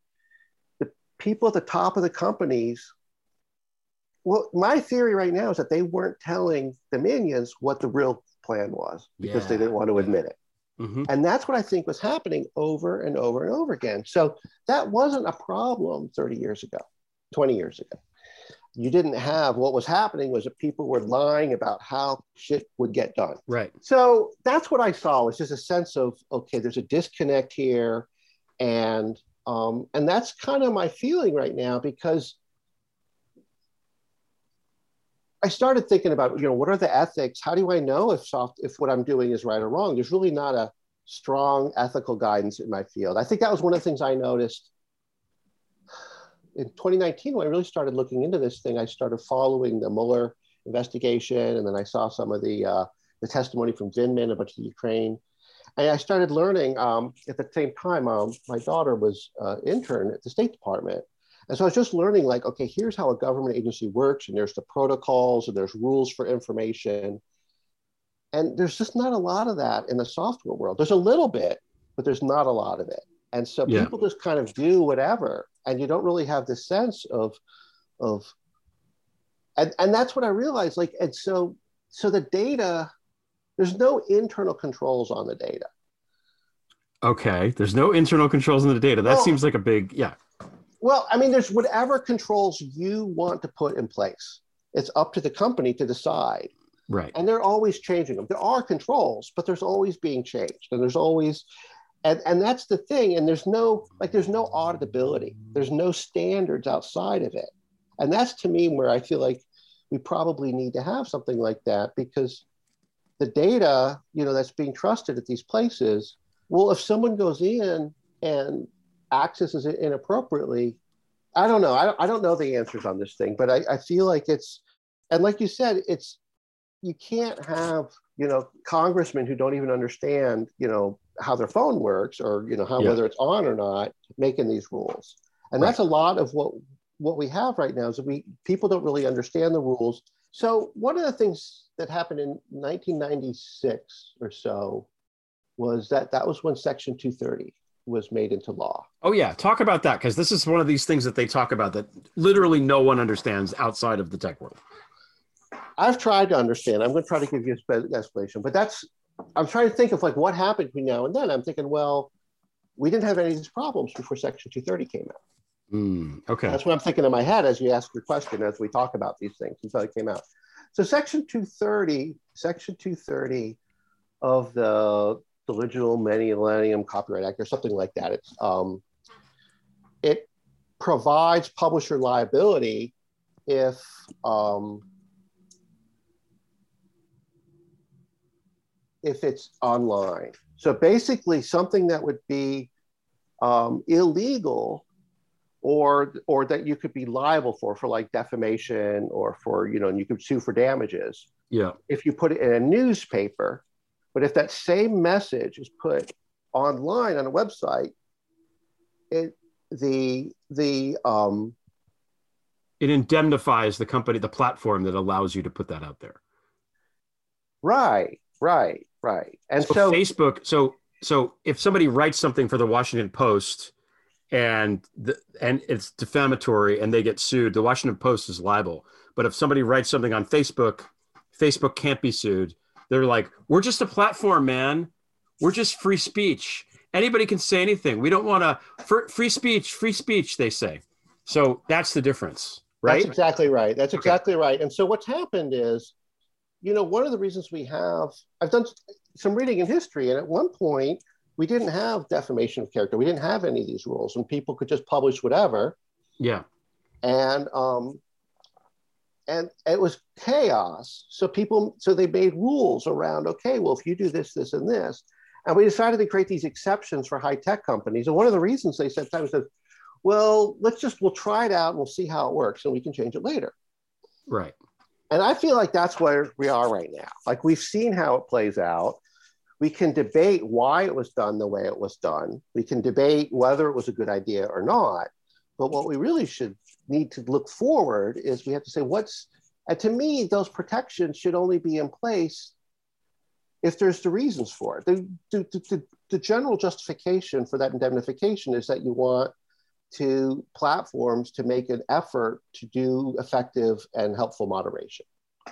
the people at the top of the companies. Well, my theory right now is that they weren't telling the minions what the real plan was because Yeah. they didn't want to admit it. Mhm. And that's what I think was happening over and over and over again. So that wasn't a problem 30 years ago, 20 years ago. You didn't have what was happening was that people were lying about how shit would get done. Right. So that's what I saw was just a sense of okay, there's a disconnect here, and um, and that's kind of my feeling right now because I started thinking about you know what are the ethics? How do I know if soft if what I'm doing is right or wrong? There's really not a strong ethical guidance in my field. I think that was one of the things I noticed in 2019 when I really started looking into this thing. I started following the Mueller investigation, and then I saw some of the uh, the testimony from Vindman about the Ukraine. And I started learning um, at the same time. Um, my daughter was uh, intern at the State Department, and so I was just learning, like, okay, here's how a government agency works, and there's the protocols, and there's rules for information. And there's just not a lot of that in the software world. There's a little bit, but there's not a lot of it. And so Yeah. people just kind of do whatever, and you don't really have this sense of, of, and, and that's what I realized. Like, and so, so the data, there's no internal controls on the data. Okay. There's no internal controls in the data. That seems like a big yeah. Well, I mean, there's whatever controls you want to put in place. It's up to the company to decide. Right. And they're always changing them. There are controls, but there's always being changed. And there's always, and, and that's the thing. And there's no, like, there's no auditability. There's no standards outside of it. And that's to me where I feel like we probably need to have something like that because the data, you know, that's being trusted at these places, well, if someone goes in and accesses it inappropriately, I don't know. I don't, I don't know the answers on this thing, but I, I feel like it's, and like you said, it's, you can't have, you know, congressmen who don't even understand, you know, how their phone works or, you know, how, Yeah. whether it's on or not, making these rules. And that's a lot of what, what we have right now is that we, people don't really understand the rules. So one of the things that happened in 1996 or so was that that was when section 230 was made into law. Oh yeah, talk about that because this is one of these things that they talk about that literally no one understands outside of the tech world. I've tried to understand. I'm going to try to give you a spe- explanation, but that's I'm trying to think of like what happened between now and then. I'm thinking, well, we didn't have any of these problems before Section 230 came out. Mm, okay. That's what I'm thinking in my head as you ask your question, as we talk about these things until it came out. So Section 230, Section 230 of the, the Digital Millennium Copyright Act or something like that. It's um, it provides publisher liability if um, if it's online. So basically, something that would be um, illegal or or that you could be liable for for like defamation or for you know and you could sue for damages Yeah. if you put it in a newspaper but if that same message is put online on a website it the the um It indemnifies the company, the platform that allows you to put that out there. right right right and so, so, Facebook. So so if somebody writes something for the Washington Post and the, and it's defamatory and they get sued, the Washington Post is liable. but if somebody writes something on Facebook, Facebook can't be sued. They're like, we're just a platform, man. We're just free speech. Anybody can say anything. We don't want to free speech, free speech. They say. So that's the difference, right? That's exactly right. That's exactly okay. right. And so what's happened is, you know, one of the reasons we have, I've done some reading in history, and at one point we didn't have defamation of character. We didn't have any of these rules, and people could just publish whatever. Yeah. And um, and it was chaos. So people, so they made rules around. Okay, well, if you do this, this, and this, and we decided to create these exceptions for high tech companies. And one of the reasons they said times said, well, let's just we'll try it out and we'll see how it works, and we can change it later. Right. And I feel like that's where we are right now. Like we've seen how it plays out. We can debate why it was done the way it was done. We can debate whether it was a good idea or not. But what we really should need to look forward is we have to say what's, and to me, those protections should only be in place if there's the reasons for it. The, the, the, the general justification for that indemnification is that you want to platforms to make an effort to do effective and helpful moderation.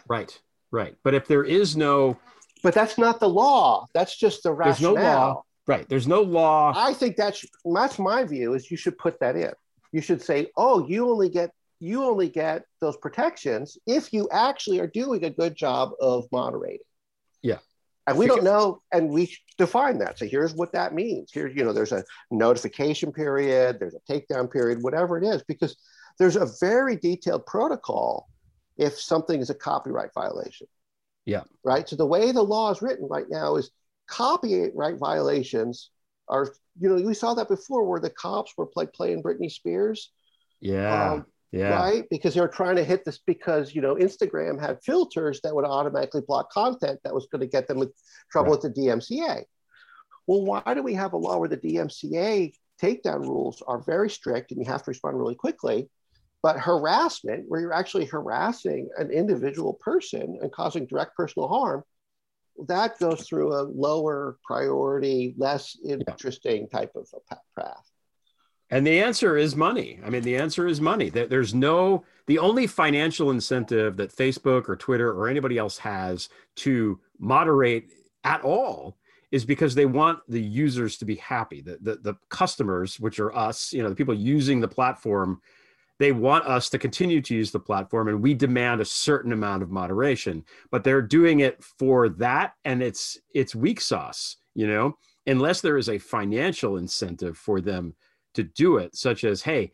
Right, right. But if there is no, but that's not the law. That's just the rationale. There's no law. Right. There's no law. I think that's that's my view. Is you should put that in. You should say, oh, you only get you only get those protections if you actually are doing a good job of moderating. Yeah. And we don't know, and we define that. So here's what that means. Here, you know, there's a notification period, there's a takedown period, whatever it is, because there's a very detailed protocol if something is a copyright violation. Yeah. Right. So the way the law is written right now is copyright violations are, you know, we saw that before where the cops were play, playing Britney Spears. Yeah. Um, yeah. Right. Because they were trying to hit this because, you know, Instagram had filters that would automatically block content that was going to get them in trouble right. with the DMCA. Well, why do we have a law where the DMCA takedown rules are very strict and you have to respond really quickly? But harassment, where you're actually harassing an individual person and causing direct personal harm, that goes through a lower priority, less interesting yeah. type of a path. And the answer is money. I mean, the answer is money. There's no, the only financial incentive that Facebook or Twitter or anybody else has to moderate at all is because they want the users to be happy. The, the, the customers, which are us, you know, the people using the platform, they want us to continue to use the platform and we demand a certain amount of moderation. But they're doing it for that and it's it's weak sauce, you know, unless there is a financial incentive for them to do it, such as, hey,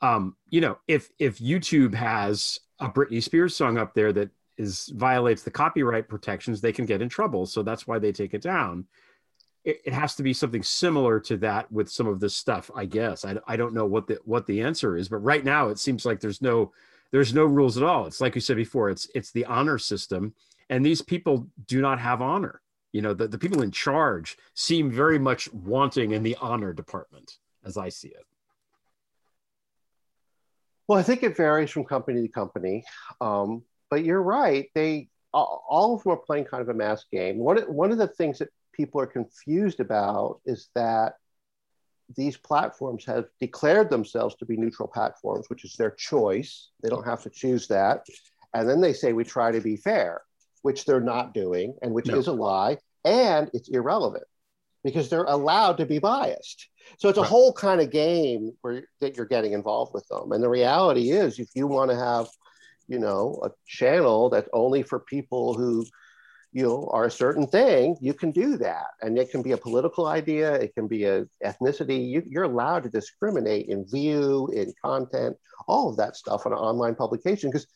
um, you know, if if YouTube has a Britney Spears song up there that is violates the copyright protections, they can get in trouble. So that's why they take it down. It, it has to be something similar to that with some of this stuff, I guess. I, I don't know what the what the answer is, but right now it seems like there's no there's no rules at all. It's like you said before, it's it's the honor system, and these people do not have honor. You know, the, the people in charge seem very much wanting in the honor department as I see it? Well, I think it varies from company to company, um, but you're right. They all of them are playing kind of a mass game. One one of the things that people are confused about is that these platforms have declared themselves to be neutral platforms, which is their choice. They don't have to choose that, and then they say we try to be fair, which they're not doing, and which no. is a lie, and it's irrelevant because they're allowed to be biased. So it's a right. whole kind of game where that you're getting involved with them. And the reality is, if you want to have, you know, a channel that's only for people who, you know, are a certain thing, you can do that. And it can be a political idea, it can be a ethnicity. You, you're allowed to discriminate in view, in content, all of that stuff on an online publication. Because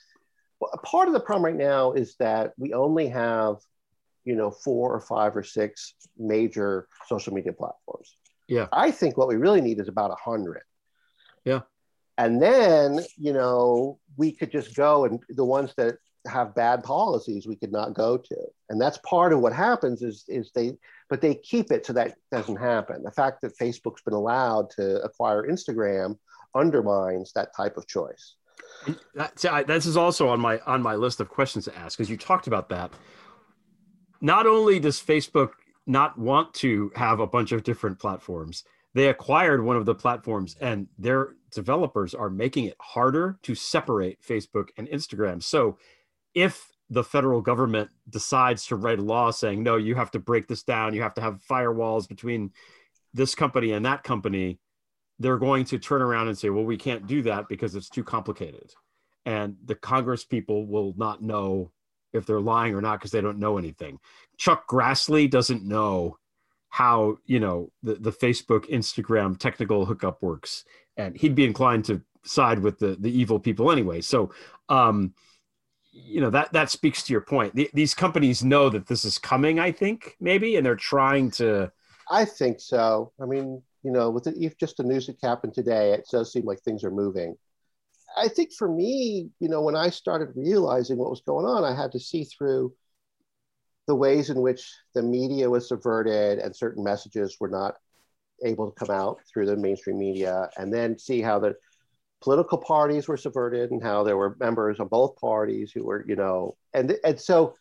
part of the problem right now is that we only have you know four or five or six major social media platforms yeah i think what we really need is about a hundred yeah and then you know we could just go and the ones that have bad policies we could not go to and that's part of what happens is is they but they keep it so that doesn't happen. The fact that facebook's been allowed to acquire instagram undermines that type of choice. That, this is also on my on my list of questions to ask because you talked about that. Not only does Facebook not want to have a bunch of different platforms, they acquired one of the platforms and they're developers are making it harder to separate Facebook and Instagram. So if the federal government decides to write a law saying, no, you have to break this down, you have to have firewalls between this company and that company, they're going to turn around and say, well, we can't do that because it's too complicated. And the Congress people will not know if they're lying or not because they don't know anything. Chuck Grassley doesn't know how, you know, the, the Facebook, Instagram technical hookup works. And he'd be inclined to side with the, the evil people anyway. So, um, you know, that, that speaks to your point. The, these companies know that this is coming, I think, maybe, and they're trying to. I think so. I mean, you know, with the, if just the news that happened today, it does seem like things are moving. I think for me, you know, when I started realizing what was going on, I had to see through the ways in which the media was subverted and certain messages were not able to come out through the mainstream media, and then see how the political parties were subverted and how there were members of both parties who were, you know, and and so,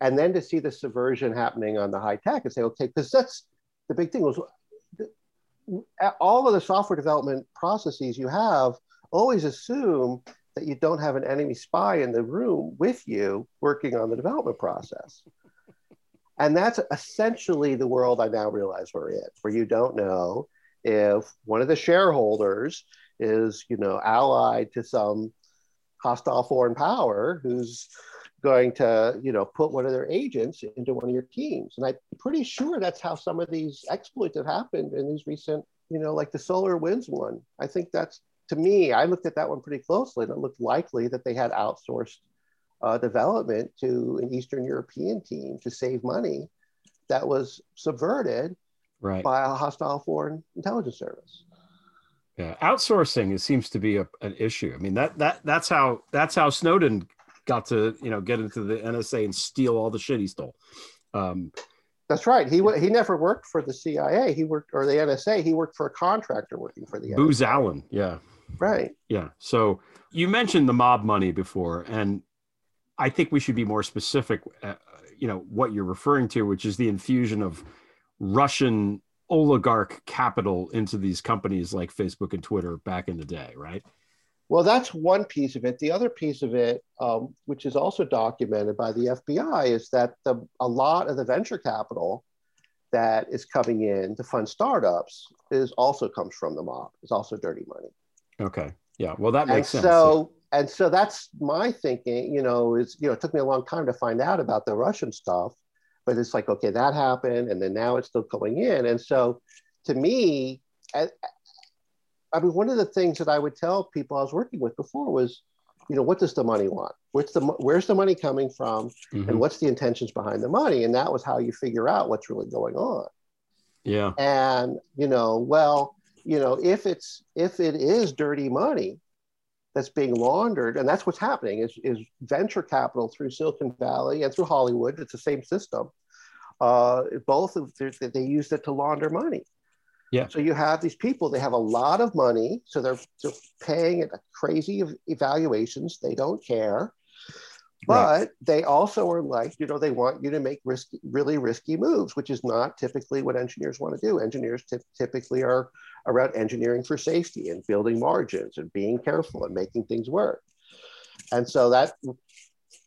and then to see the subversion happening on the high tech and say, okay, because that's the big thing was all of the software development processes you have always assume that you don't have an enemy spy in the room with you working on the development process. And that's essentially the world I now realize we're in, where you don't know if one of the shareholders is, you know, allied to some hostile foreign power who's going to, you know, put one of their agents into one of your teams. And I'm pretty sure that's how some of these exploits have happened in these recent, you know, like the SolarWinds one. I think that's to me, I looked at that one pretty closely and it looked likely that they had outsourced uh, development to an Eastern European team to save money that was subverted right. by a hostile foreign intelligence service. Yeah, outsourcing it seems to be a, an issue. I mean that that that's how that's how Snowden got to you know get into the NSA and steal all the shit he stole. Um, that's right. He he never worked for the CIA. He worked or the NSA. He worked for a contractor working for the Booz Allen. Yeah. Right. Yeah. So you mentioned the mob money before, and I think we should be more specific. Uh, you know what you're referring to, which is the infusion of Russian oligarch capital into these companies like Facebook and Twitter back in the day, right? Well, that's one piece of it. The other piece of it, um, which is also documented by the FBI, is that the, a lot of the venture capital that is coming in to fund startups is also comes from the mob. It's also dirty money. Okay. Yeah. Well, that makes and sense. So, and so that's my thinking. You know, is you know, it took me a long time to find out about the Russian stuff, but it's like, okay, that happened, and then now it's still going in. And so, to me, I, I mean, one of the things that I would tell people I was working with before was, you know, what does the money want? What's the where's the money coming from, Mhm. and what's the intentions behind the money? And that was how you figure out what's really going on. Yeah. And you know, well, you know, if it's if it is dirty money that's being laundered, and that's what's happening is is venture capital through Silicon Valley and through Hollywood. It's the same system. Uh, both of they, they use it to launder money. Yeah. So you have these people, they have a lot of money, so they're, they're paying at crazy evaluations. They don't care. But Right. they also are like, you know, they want you to make risky, really risky moves, which is not typically what engineers want to do. Engineers typ- typically are around engineering for safety and building margins and being careful and making things work. And so that,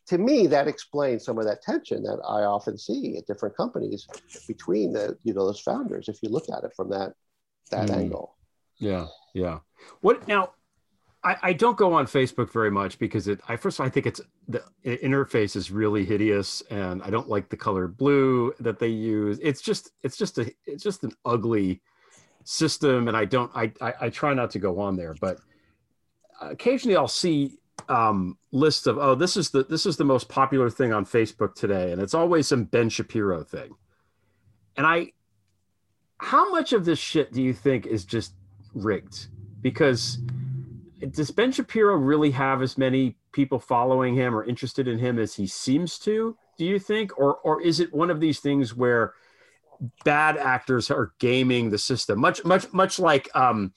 to me, that explains some of that tension that I often see at different companies between the, you know, those founders. If you look at it from that that Mm. angle. Yeah, yeah. What now? I, I don't go on Facebook very much because it. I first all, I think it's the interface is really hideous, and I don't like the color blue that they use. It's just it's just a it's just an ugly system, and I don't. I I, I try not to go on there, but occasionally I'll see um lists of oh this is the this is the most popular thing on Facebook today, and it's always some Ben Shapiro thing, and I how much of this shit do you think is just rigged? Because does Ben Shapiro really have as many people following him or interested in him as he seems to? Do you think, or or is it one of these things where bad actors are gaming the system, much much much like um,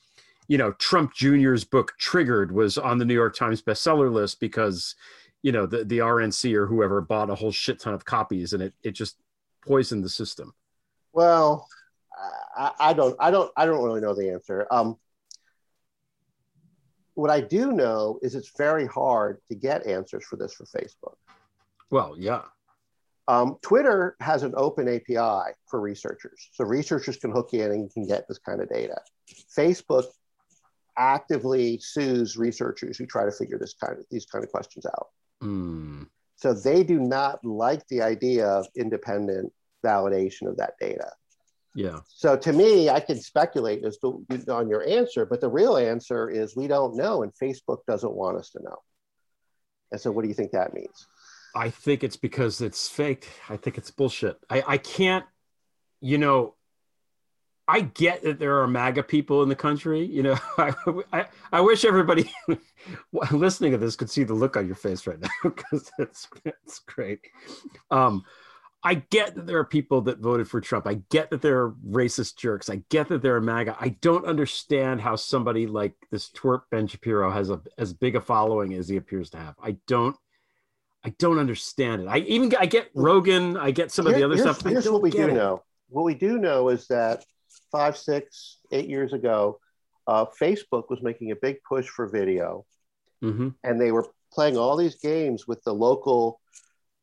you know Trump Jr.'s book Triggered was on the New York Times bestseller list because you know the the RNC or whoever bought a whole shit ton of copies and it it just poisoned the system. Well, I, I don't, I don't, I don't really know the answer. Um, what I do know is it's very hard to get answers for this for Facebook. Well, yeah. Um, Twitter has an open API for researchers. So researchers can hook in and can get this kind of data. Facebook actively sues researchers who try to figure this kind of these kind of questions out. Mm. So they do not like the idea of independent validation of that data. Yeah. So to me, I can speculate as to on your answer, but the real answer is we don't know, and Facebook doesn't want us to know. And so, what do you think that means? I think it's because it's fake. I think it's bullshit. I, I can't, you know, I get that there are MAGA people in the country. You know, I, I, I wish everybody listening to this could see the look on your face right now because it's, it's great. Um, I get that there are people that voted for Trump. I get that there are racist jerks. I get that there are MAGA. I don't understand how somebody like this twerp Ben Shapiro has a as big a following as he appears to have. I don't. I don't understand it. I even I get Rogan. I get some of the other here's, stuff. Here's what we do it. know. What we do know is that five, six, eight years ago, uh, Facebook was making a big push for video, Mhm. and they were playing all these games with the local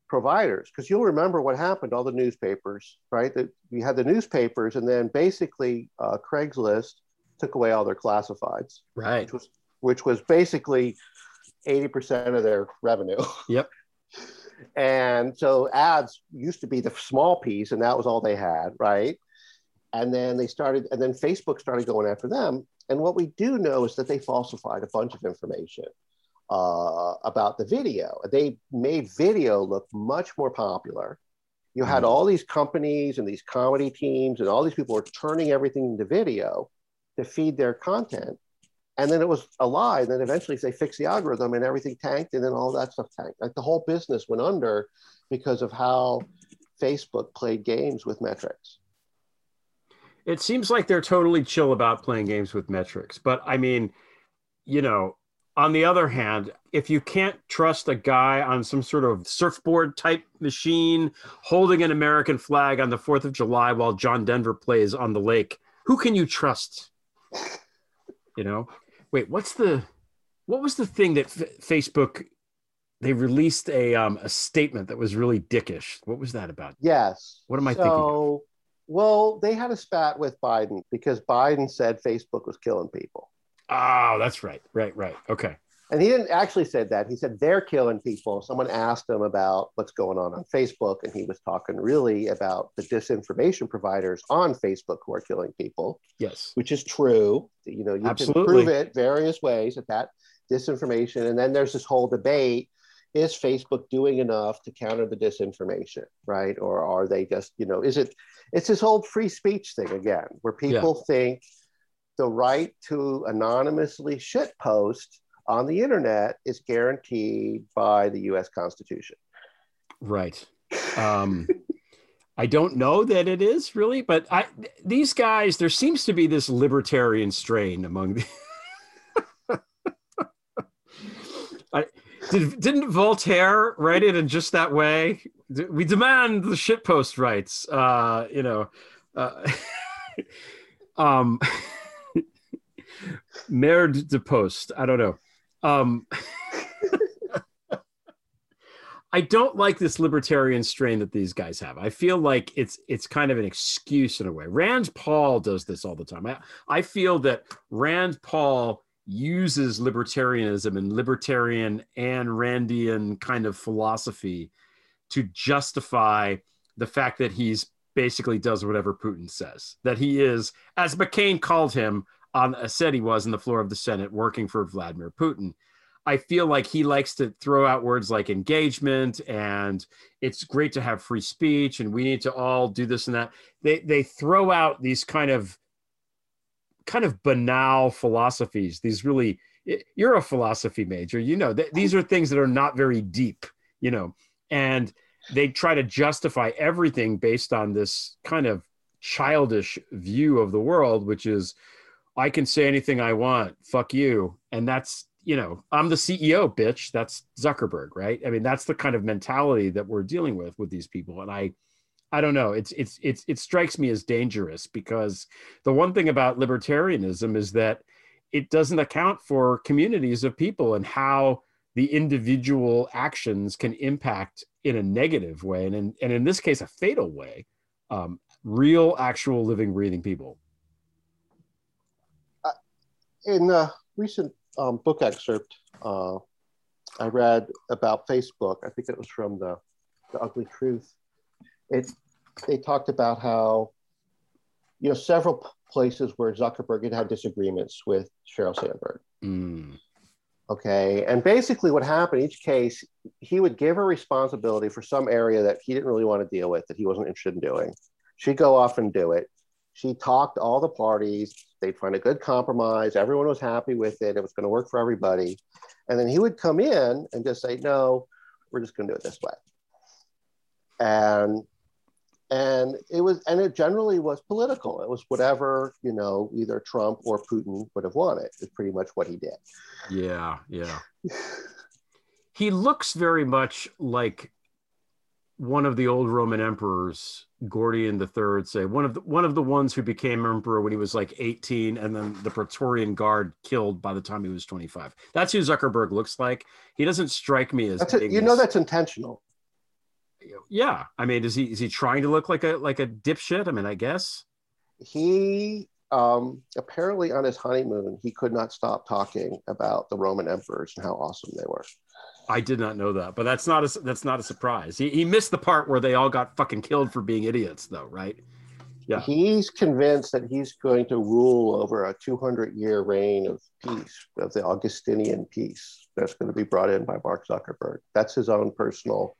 providers. Because you'll remember what happened. All the newspapers, right? That you had the newspapers, and then basically uh, Craigslist took away all their classifieds, Right. which was which was basically eighty percent of their revenue. Yep. And so ads used to be the small piece, and that was all they had, right? And then they started, and then Facebook started going after them. And what we do know is that they falsified a bunch of information uh, about the video. They made video look much more popular. You had all these companies and these comedy teams, and all these people were turning everything into video to feed their content. And then it was a lie. And then eventually they fixed the algorithm and everything tanked, and then all that stuff tanked. Like the whole business went under because of how Facebook played games with metrics. It seems like they're totally chill about playing games with metrics. But I mean, you know, on the other hand, if you can't trust a guy on some sort of surfboard type machine holding an American flag on the 4th of July while John Denver plays on the lake, who can you trust? You know? Wait, what's the what was the thing that F- Facebook they released a um a statement that was really dickish. What was that about? Yes. What am I so, thinking Well, they had a spat with Biden because Biden said Facebook was killing people. Oh, that's right. Right, right. Okay. And he didn't actually say that. He said they're killing people. Someone asked him about what's going on on Facebook, and he was talking really about the disinformation providers on Facebook who are killing people, Yes. which is true. You know, you Absolutely. can prove it various ways that that disinformation. And then there's this whole debate: is Facebook doing enough to counter the disinformation, right? Or are they just, you know, is it? It's this whole free speech thing again, where people think the right to anonymously shit post on the internet is guaranteed by the US Constitution. Right. Um, I don't know that it is really, but I these guys there seems to be this libertarian strain among the. I did didn't Voltaire write it in just that way? We demand the shitpost rights. Uh, you know, uh, um, merde de post. I don't know. Um, I don't like this libertarian strain that these guys have. I feel like it's it's kind of an excuse in a way. Rand Paul does this all the time. I, I feel that Rand Paul uses libertarianism and libertarian and Randian kind of philosophy to justify the fact that he's basically does whatever Putin says. That he is, as McCain called him on said he was on the floor of the Senate working for Vladimir Putin. I feel like he likes to throw out words like engagement and it's great to have free speech and we need to all do this and that. They they throw out these kind of kind of banal philosophies. These really you're a philosophy major, you know. Th- these are things that are not very deep, you know. And they try to justify everything based on this kind of childish view of the world which is I can say anything I want. Fuck you. And that's you know, I'm the CEO, bitch. That's Zuckerberg, right? I mean, that's the kind of mentality that we're dealing with with these people. And I, I don't know. It's it's it's it strikes me as dangerous because the one thing about libertarianism is that it doesn't account for communities of people and how the individual actions can impact in a negative way and in, and in this case a fatal way um, real actual living breathing people in a recent um, book excerpt uh, I read about Facebook, I think it was from the, the Ugly Truth. It they talked about how you know several places where Zuckerberg had had disagreements with Sheryl Sandberg. Mm. Okay, and basically what happened in each case, he would give her responsibility for some area that he didn't really want to deal with, that he wasn't interested in doing. She'd go off and do it. She talked to all the parties. They'd find a good compromise. Everyone was happy with it. It was going to work for everybody. And then he would come in and just say, no, we're just going to do it this way. And and it was and it generally was political. It was whatever, you know, either Trump or Putin would have wanted, is pretty much what he did. Yeah, yeah. he looks very much like one of the old Roman emperors, Gordian III, say one of the one of the ones who became emperor when he was like 18, and then the Praetorian Guard killed by the time he was 25. That's who Zuckerberg looks like. He doesn't strike me as it. You know that's intentional. yeah. I mean, is he is he trying to look like a like a dipshit? I mean, I guess. He um, apparently on his honeymoon, he could not stop talking about the Roman emperors and how awesome they were. I did not know that, but that's not a that's not a surprise. He, he missed the part where they all got fucking killed for being idiots, though, right? Yeah. He's convinced that he's going to rule over a 200 year reign of peace, of the Augustinian peace that's going to be brought in by Mark Zuckerberg. That's his own personal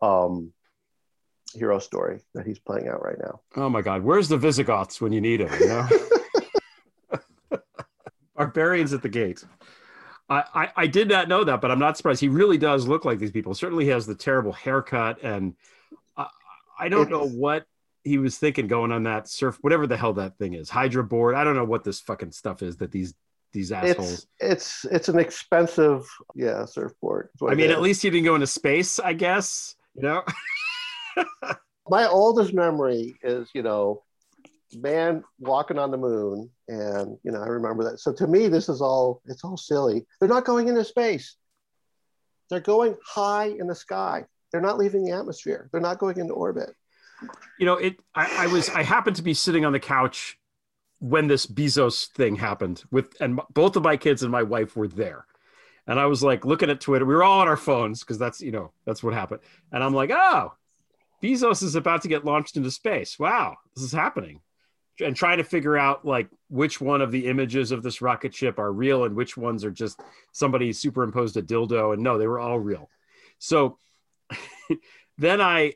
um, hero story that he's playing out right now. Oh my God, where's the Visigoths when you need them? You know, barbarians at the gate. I, I I did not know that, but I'm not surprised. He really does look like these people. Certainly, he has the terrible haircut, and I, I don't know what he was thinking going on that surf, whatever the hell that thing is, Hydra board. I don't know what this fucking stuff is that these these assholes. It's it's it's an expensive yeah surfboard. I mean, at least he didn't go into space, I guess. You know. my oldest memory is you know man walking on the moon and you know i remember that. So to me this is all it's all silly. They're not going into space. They're going high in the sky. They're not leaving the atmosphere. They're not going into orbit. You know it I, I was i happened to be sitting on the couch when this bezos thing happened with and both of my kids and my wife were there. And i was like looking at twitter. We were all on our phones because that's you know that's what happened. And i'm like oh bezos is about to get launched into space. Wow this is happening and trying to figure out like which one of the images of this rocket ship are real and which ones are just somebody superimposed a dildo and no they were all real so then i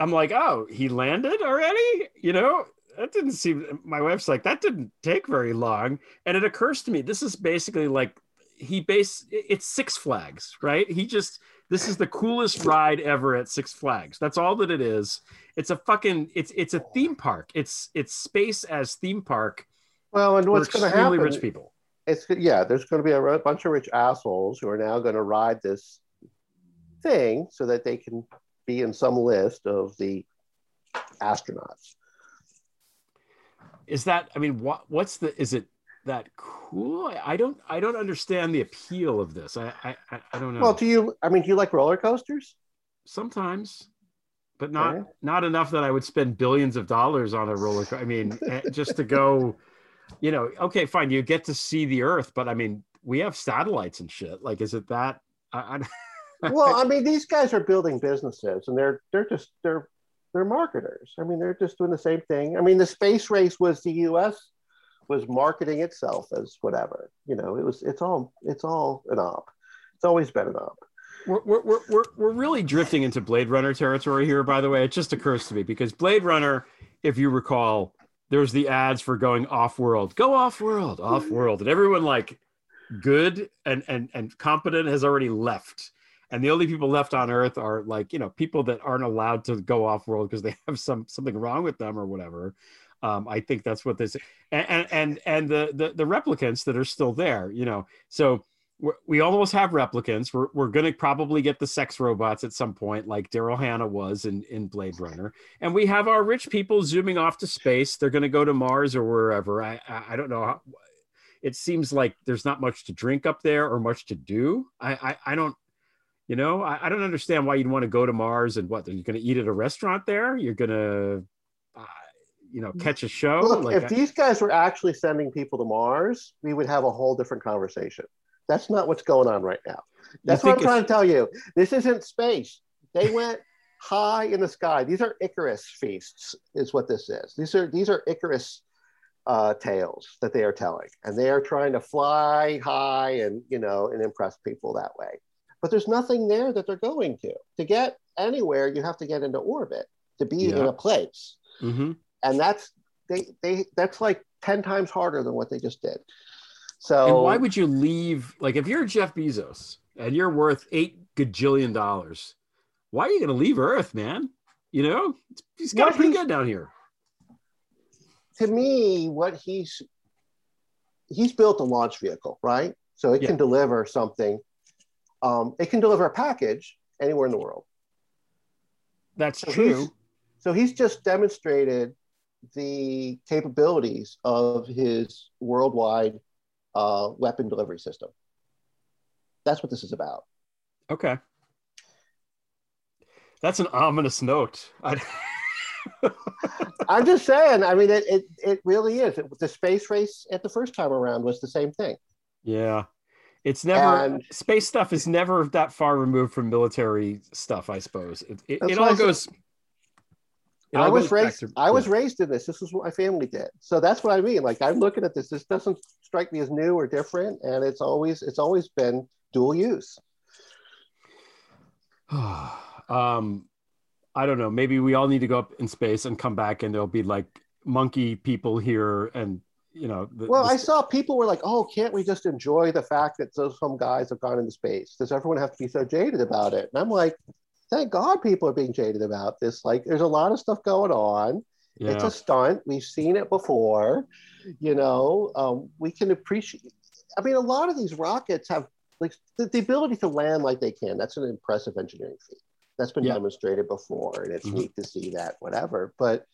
I'm like, oh, he landed already? You know, that didn't seem. My wife's like, that didn't take very long. And it occurs to me, this is basically like he base. It's Six Flags, right? He just this is the coolest ride ever at Six Flags. That's all that it is. It's a fucking. It's it's a theme park. It's it's space as theme park. well and what's going to happen rich people. it's yeah there's going to be a bunch of rich assholes who are now going to ride this thing so that they can be in some list of the astronauts Is that? I mean, what what's the? Is it that cool? I, don't I don't understand the appeal of this. I I I- don't know. well do you i mean do you like roller coasters sometimes but not Okay. not enough that i would spend billions of dollars on a roller coaster i mean eh, just to go you know okay fine you get to see the earth but i mean we have satellites and shit like is it that I, I, well, I mean, these guys are building businesses, and they're they're just they're they're marketers. I mean, they're just doing the same thing. I mean, the space race was the U.S. was marketing itself as whatever. You know, it was it's all it's all an op. It's always been an op. we're, we're, we're, we're, really drifting into blade runner territory here by the way it just occurs to me because blade runner if you recall there's the ads for going off world go off world off mm-hmm. world and everyone like good and and and competent has already left and the only people left on earth are like you know people that aren't allowed to go off world because they have some something wrong with them or whatever um, i think that's what this and and and, the, the the replicants that are still there you know so we almost have replicants. We're, we're going to probably get the sex robots at some point, like Daryl Hannah was in, in Blade Runner. And we have our rich people zooming off to space. They're going to go to Mars or wherever. I, I, don't know. How, it seems like there's not much to drink up there or much to do. I I, I don't. You know, I, I don't understand why you'd want to go to Mars and what you're going to eat at a restaurant there. You're going to, you know, catch a show. Look, like if I- these guys were actually sending people to Mars, we would have a whole different conversation. That's not what's going on right now. That's what I'm trying to tell you. This isn't space. They went high in the sky. These are Icarus feasts, is what this is. These are these are Icarus uh, tales that they are telling, and they are trying to fly high and you know and impress people that way. But there's nothing there that they're going to. To get anywhere, you have to get into orbit to be in a place Mhm. And that's they they that's like 10 times harder than what they just did so And why would you leave? Like, if you're Jeff Bezos and you're worth eight gajillion dollars, why are you going to leave Earth, man? You know, he's got pretty he's- good down here. to me what he's he's built a launch vehicle right so it Yeah. can deliver something um, it can deliver a package anywhere in the world That's so true. he's, so he's just demonstrated the capabilities of his worldwide uh, weapon delivery system that's what this is about Okay. That's an ominous note. I, I'm just saying. I mean, it, it, it really is. It, the space race at the first time around was the same thing. yeah. It's never And- space stuff is never that far removed from military stuff, I suppose. It, it, it all goes. I was raised. to- I was yeah. raised in this. This is what my family did. So that's what I mean. Like I'm looking at this. This doesn't strike me as new or different, and it's always it's always been dual use. um i don't know maybe we all need to go up in space and come back and there'll be like monkey people here and you know the, Well, the- I saw people were like, "Oh, can't we just enjoy the fact that those some guys have gone into space? Does everyone have to be so jaded about it?" And I'm like, "Thank God people are being jaded about this. Like, there's a lot of stuff going on. It's a stunt. We've seen it before. You know, um, we can appreciate. I mean, a lot of these rockets have like the, the ability to land like they can. That's an impressive engineering feat. That's been Yeah. demonstrated before, and it's Mhm. neat to see that. Whatever, but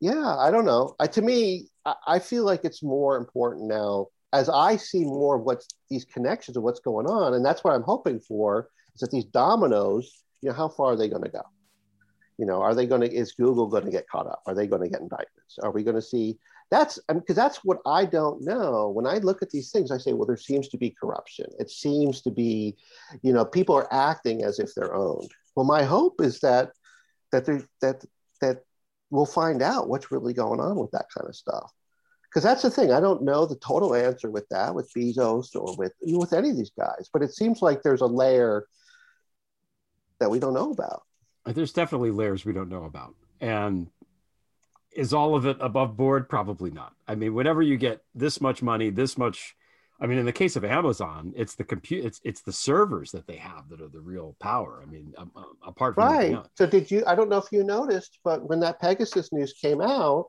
yeah, I don't know. I, to me, I, I feel like it's more important now as I see more of what's these connections of what's going on, and that's what I'm hoping for is that these dominoes. You know, how far are they going to go? You know, are they going to? Is Google going to get caught up? Are they going to get indictments? Are we going to see? That's I mean, because that's what I don't know. When I look at these things, I say, well, there seems to be corruption. It seems to be, you know, people are acting as if they're owned. Well, my hope is that that there that that we'll find out what's really going on with that kind of stuff. Because that's the thing. I don't know the total answer with that, with Bezos or with with any of these guys. But it seems like there's a layer that we don't know about. there's definitely layers we don't know about and is all of it above board probably not i mean whenever you get this much money this much i mean in the case of amazon it's the compute it's it's the servers that they have that are the real power i mean um, um, apart from Right. So did you? I don't know if you noticed, but when that Pegasus news came out,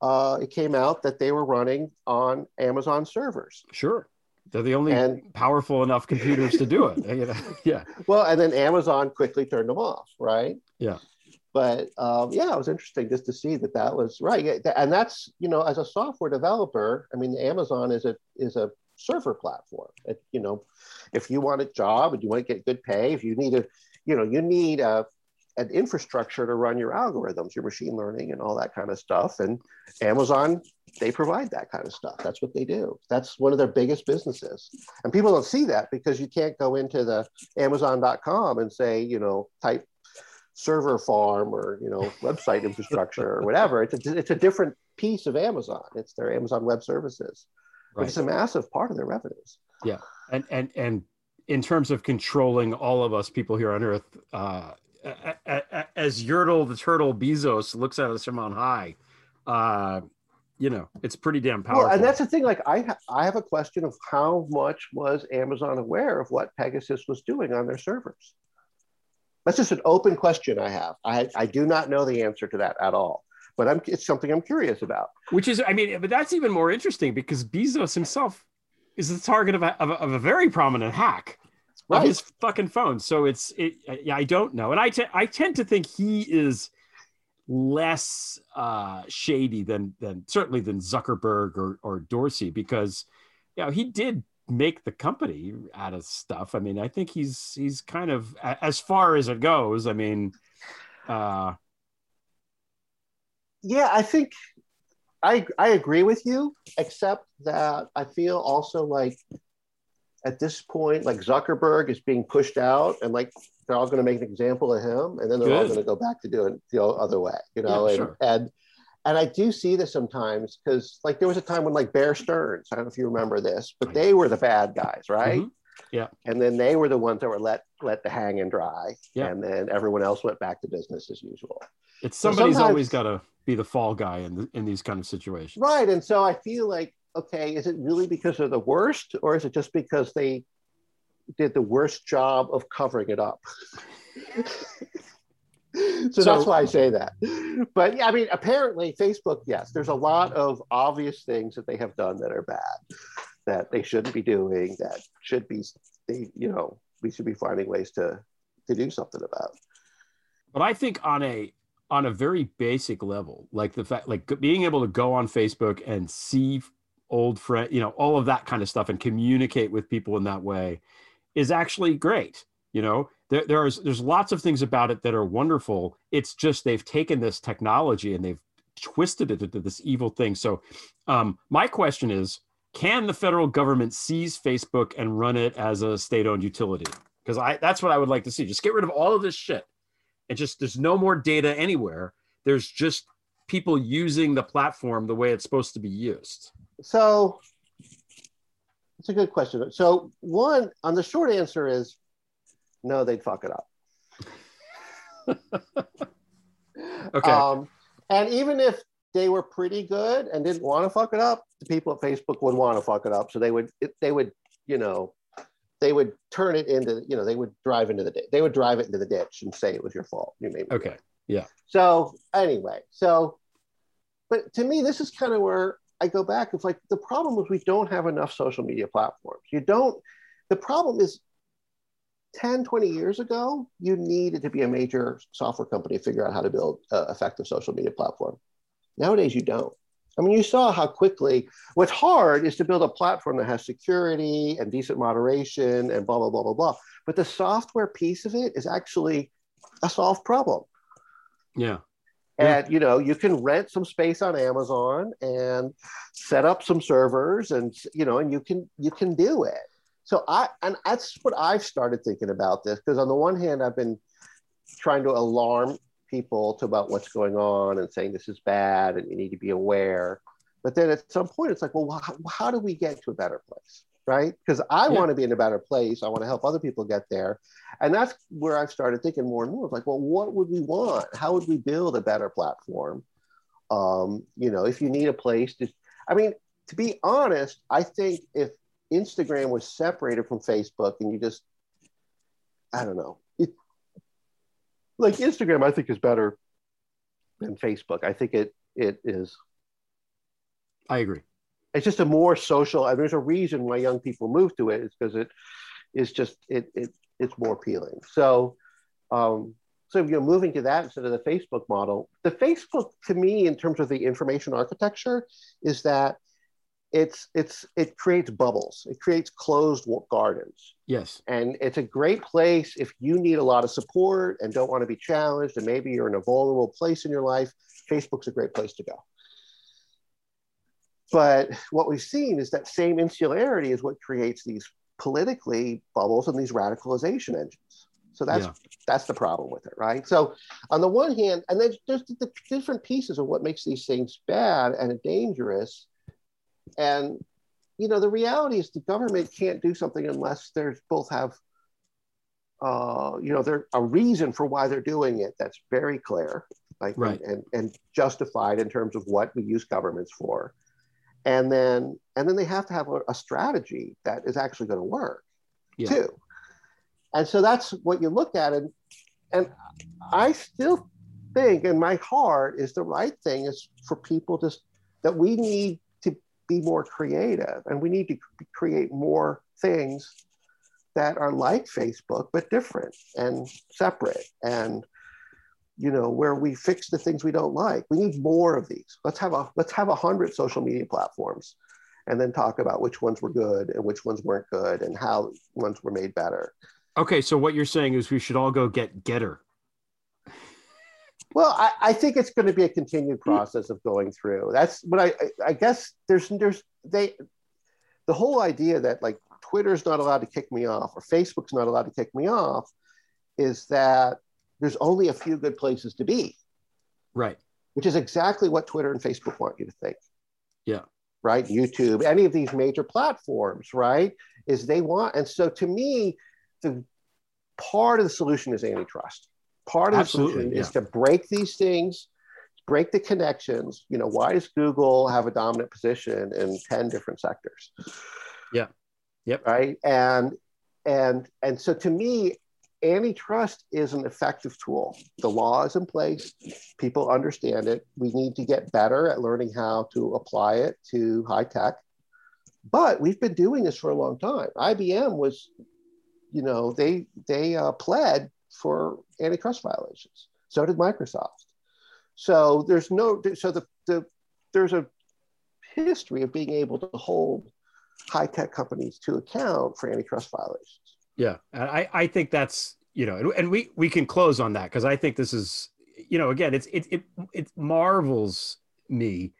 uh, it came out that they were running on Amazon servers. sure they're the only And- powerful enough computers to do it you know? yeah Well, and then Amazon quickly turned them off, right? yeah But um, yeah, it was interesting just to see that that was right. And that's you know, as a software developer, I mean, Amazon is a is a server platform. It, you know, if you want a job and you want to get good pay, if you need a, you know, you need a an infrastructure to run your algorithms, your machine learning, and all that kind of stuff. And Amazon, they provide that kind of stuff. That's what they do. That's one of their biggest businesses. And people don't see that because you can't go into the Amazon.com and say, you know, type server farm or you know website infrastructure or whatever. It's a, it's a different piece of Amazon. It's their Amazon Web Services, which is a massive part of their revenues. yeah and and and in terms of controlling all of us people here on earth uh as Yertle the turtle Bezos looks at us from on high, uh, you know, it's pretty damn powerful. Well, and that's the thing. Like, I ha- I have a question of how much was Amazon aware of what Pegasus was doing on their servers? That's just an open question I have. I I do not know the answer to that at all. But I'm it's something I'm curious about. Which is, I mean, but that's even more interesting because Bezos himself is the target of a, of a, of a very prominent hack Right. his fucking phone. So it's, it, yeah, I don't know. And I, te- I tend to think he is less uh, shady than, than certainly than Zuckerberg or, or Dorsey because you know, he did make the company out of stuff. I mean, I think he's he's kind of as far as it goes. I mean, uh, yeah, I think I I agree with you, except that I feel also like at this point, like Zuckerberg is being pushed out, and like they're all going to make an example of him, and then they're Good. all going to go back to doing the other way, you know, yeah, and, sure. and and I do see this sometimes because like there was a time when like Bear Stearns, I don't know if you remember this, but they were the bad guys, right? Mm-hmm. Yeah. And then they were the ones that were let let to hang and dry. Yeah. And then everyone else went back to business as usual. It's somebody's so always got to be the fall guy in the, in these kind of situations. Right. And so I feel like, okay, is it really because they're the worst, or is it just because they did the worst job of covering it up? so, so, that's why I say that. But yeah, I mean, apparently, Facebook, yes, there's a lot of obvious things that they have done that are bad, that they shouldn't be doing, that should be, they, you know, we should be finding ways to to do something about. But I think on a on a very basic level, like the fact, like being able to go on Facebook and see old friend, you know, all of that kind of stuff, and communicate with people in that way, is actually great. You know, there, there's there's lots of things about it that are wonderful. It's just they've taken this technology and they've twisted it into this evil thing. So, um, my question is, can the federal government seize Facebook and run it as a state-owned utility? Because I that's what I would like to see. Just get rid of all of this shit and just there's no more data anywhere. There's just people using the platform the way it's supposed to be used. So it's a good question. So one on the short answer is no, they'd fuck it up. okay. Um, and even if they were pretty good and didn't want to fuck it up, the people at Facebook would want to fuck it up. So they would they would you know they would turn it into, you know, they would drive into the, they would drive it into the ditch and say it was your fault. You made okay. Yeah. So anyway, so, but to me, this is kind of where I go back. It's like the problem is we don't have enough social media platforms. You don't, the problem is 10, 20 years ago, you needed to be a major software company to figure out how to build an effective social media platform. Nowadays, you don't. I mean, you saw how quickly what's hard is to build a platform that has security and decent moderation and blah, blah, blah, blah, blah. But the software piece of it is actually a solved problem. Yeah. And you know, you can rent some space on Amazon and set up some servers and you know, and you can you can do it. So I and that's what I've started thinking about this because on the one hand, I've been trying to alarm people to about what's going on and saying this is bad and you need to be aware. But then at some point, it's like, well, how, how do we get to a better place? Right? Because I yeah. want to be in a better place. I want to help other people get there. And that's where I've started thinking more and more of like, well, what would we want? How would we build a better platform? Um, you know, if you need a place to, I mean, to be honest, I think if Instagram was separated from Facebook and you just, I don't know, like Instagram, I think is better than Facebook. I think it it is. I agree. It's just a more social. And there's a reason why young people move to. It's because it is just it it it's more appealing. So, um, so you know, moving to that instead of the Facebook model, the Facebook to me, in terms of the information architecture, is that it's it's it creates bubbles it creates closed gardens yes and it's a great place if you need a lot of support and don't want to be challenged and maybe you're in a vulnerable place in your life facebook's a great place to go but what we've seen is that same insularity is what creates these politically bubbles and these radicalization engines so that's yeah. that's the problem with it right so on the one hand and then there's the different pieces of what makes these things bad and dangerous and you know, the reality is the government can't do something unless there's both have uh, you know, there's a reason for why they're doing it that's very clear, like right. and, and justified in terms of what we use governments for. And then and then they have to have a, a strategy that is actually going to work yeah. too. And so that's what you look at and and I still think in my heart is the right thing is for people to that we need to be more creative and we need to create more things that are like Facebook but different and separate and you know where we fix the things we don't like we need more of these let's have a let's have a hundred social media platforms and then talk about which ones were good and which ones weren't good and how ones were made better. Okay, so what you're saying is we should all go get Gettr Well, I, I think it's going to be a continued hmm. process of going through. That's what I, I guess there's there's they the whole idea that like Twitter's not allowed to kick me off or Facebook's not allowed to kick me off is that there's only a few good places to be. Right. Which is exactly what Twitter and Facebook want you to think. Yeah. Right. YouTube, any of these major platforms, right? Is they want, and so to me, the part of the solution is antitrust. Part of Absolutely, the solution is to break these things, break the connections. You know, why does Google have a dominant position in 10 different sectors? Yeah. Yep. Right. And and and so to me, antitrust is an effective tool. The law is in place, people understand it. We need to get better at learning how to apply it to high tech. But we've been doing this for a long time. IBM was, you know, they they uh, pled for antitrust violations. So did Microsoft. So there's no so the, the there's a history of being able to hold high tech companies to account for antitrust violations. Yeah, I I think that's you know, and, and we we can close on that because I think this is you know again it's it it it marvels me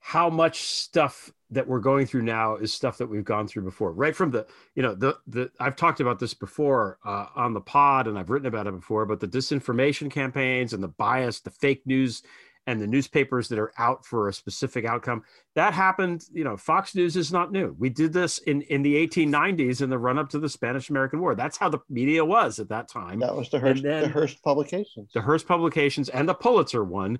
how much stuff that we're going through now is stuff that we've gone through before. Right from the you know the the i've talked about this before uh, on the pod and i've written about it before but the disinformation campaigns and the bias the fake news and the newspapers that are out for a specific outcome. That happened you know fox news is not new. We did this in in the 1890s in the run up to the spanish american war. That's how the media was at that time. That was the Hearst, the Hearst publications. the Hearst publications and the Pulitzer one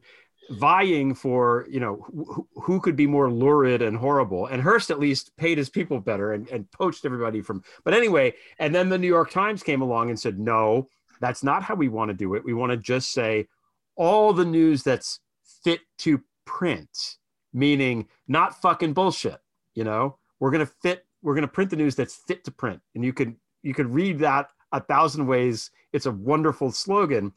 vying for you know who, who could be more lurid and horrible. And Hearst at least paid his people better and, and poached everybody from but anyway and then the New York Times came along and said no that's not how we want to do it. We want to just say all the news that's fit to print meaning not fucking bullshit you know? We're to fit we're to print the news that's fit to print. And you can you can read that a thousand ways. It's a wonderful slogan.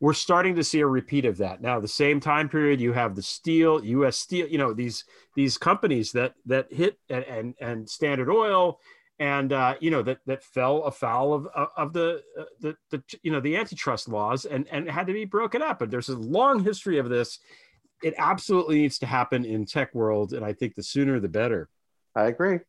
We're starting to see a repeat of that. Now the same time period you have the steel us steel you know these these companies that that hit and and, and standard oil and uh, you know that that fell afoul of of of the, uh, the the you know the antitrust laws and and had to be broken up and there's a long history of this it absolutely needs to happen in tech world and i think the sooner the better I agree.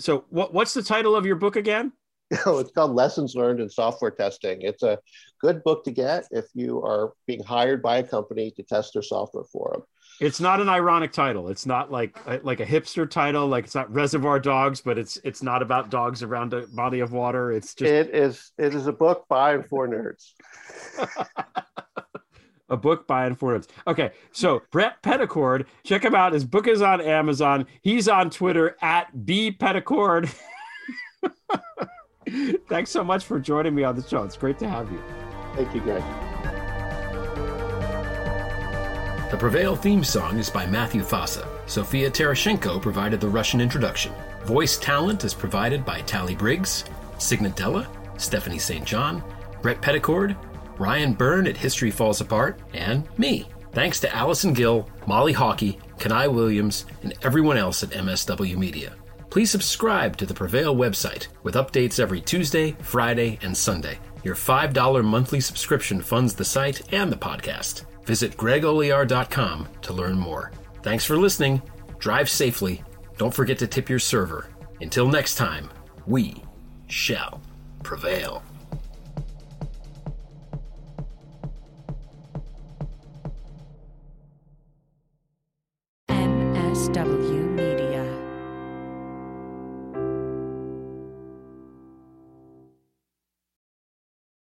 so what what's the title of your book again Oh, it's called Lessons Learned in Software Testing. It's a good book to get if you are being hired by a company to test their software for them. It's not an ironic title. It's not like uh, like a hipster title. Like it's not Reservoir Dogs, but it's it's not about dogs around a body of water. It's just It is it is a book by and for nerds. a book by and for nerds. Okay, so Bret Pettichord, check him out. His book is on Amazon. He's on Twitter at b Pettichord. Thanks so much for joining me on the show. It's great to have you. Thank you, Greg. The Prevail theme song is by Matthew Fossa. Sophia Terashenko provided the Russian introduction. Voice talent is provided by Tally Briggs, Signatella, Stephanie St. John, Bret Pettichord, Ryan Byrne at History Falls Apart, and me. Thanks to Allison Gill, Molly Hockey, Kanai Williams, and everyone else at MSW Media. Please subscribe to the Prevail website with updates every Tuesday, Friday, and Sunday. Your $5 monthly subscription funds the site and the podcast. Visit gregolear.com to learn more. Thanks for listening. Drive safely. Don't forget to tip your server. Until next time, we shall prevail.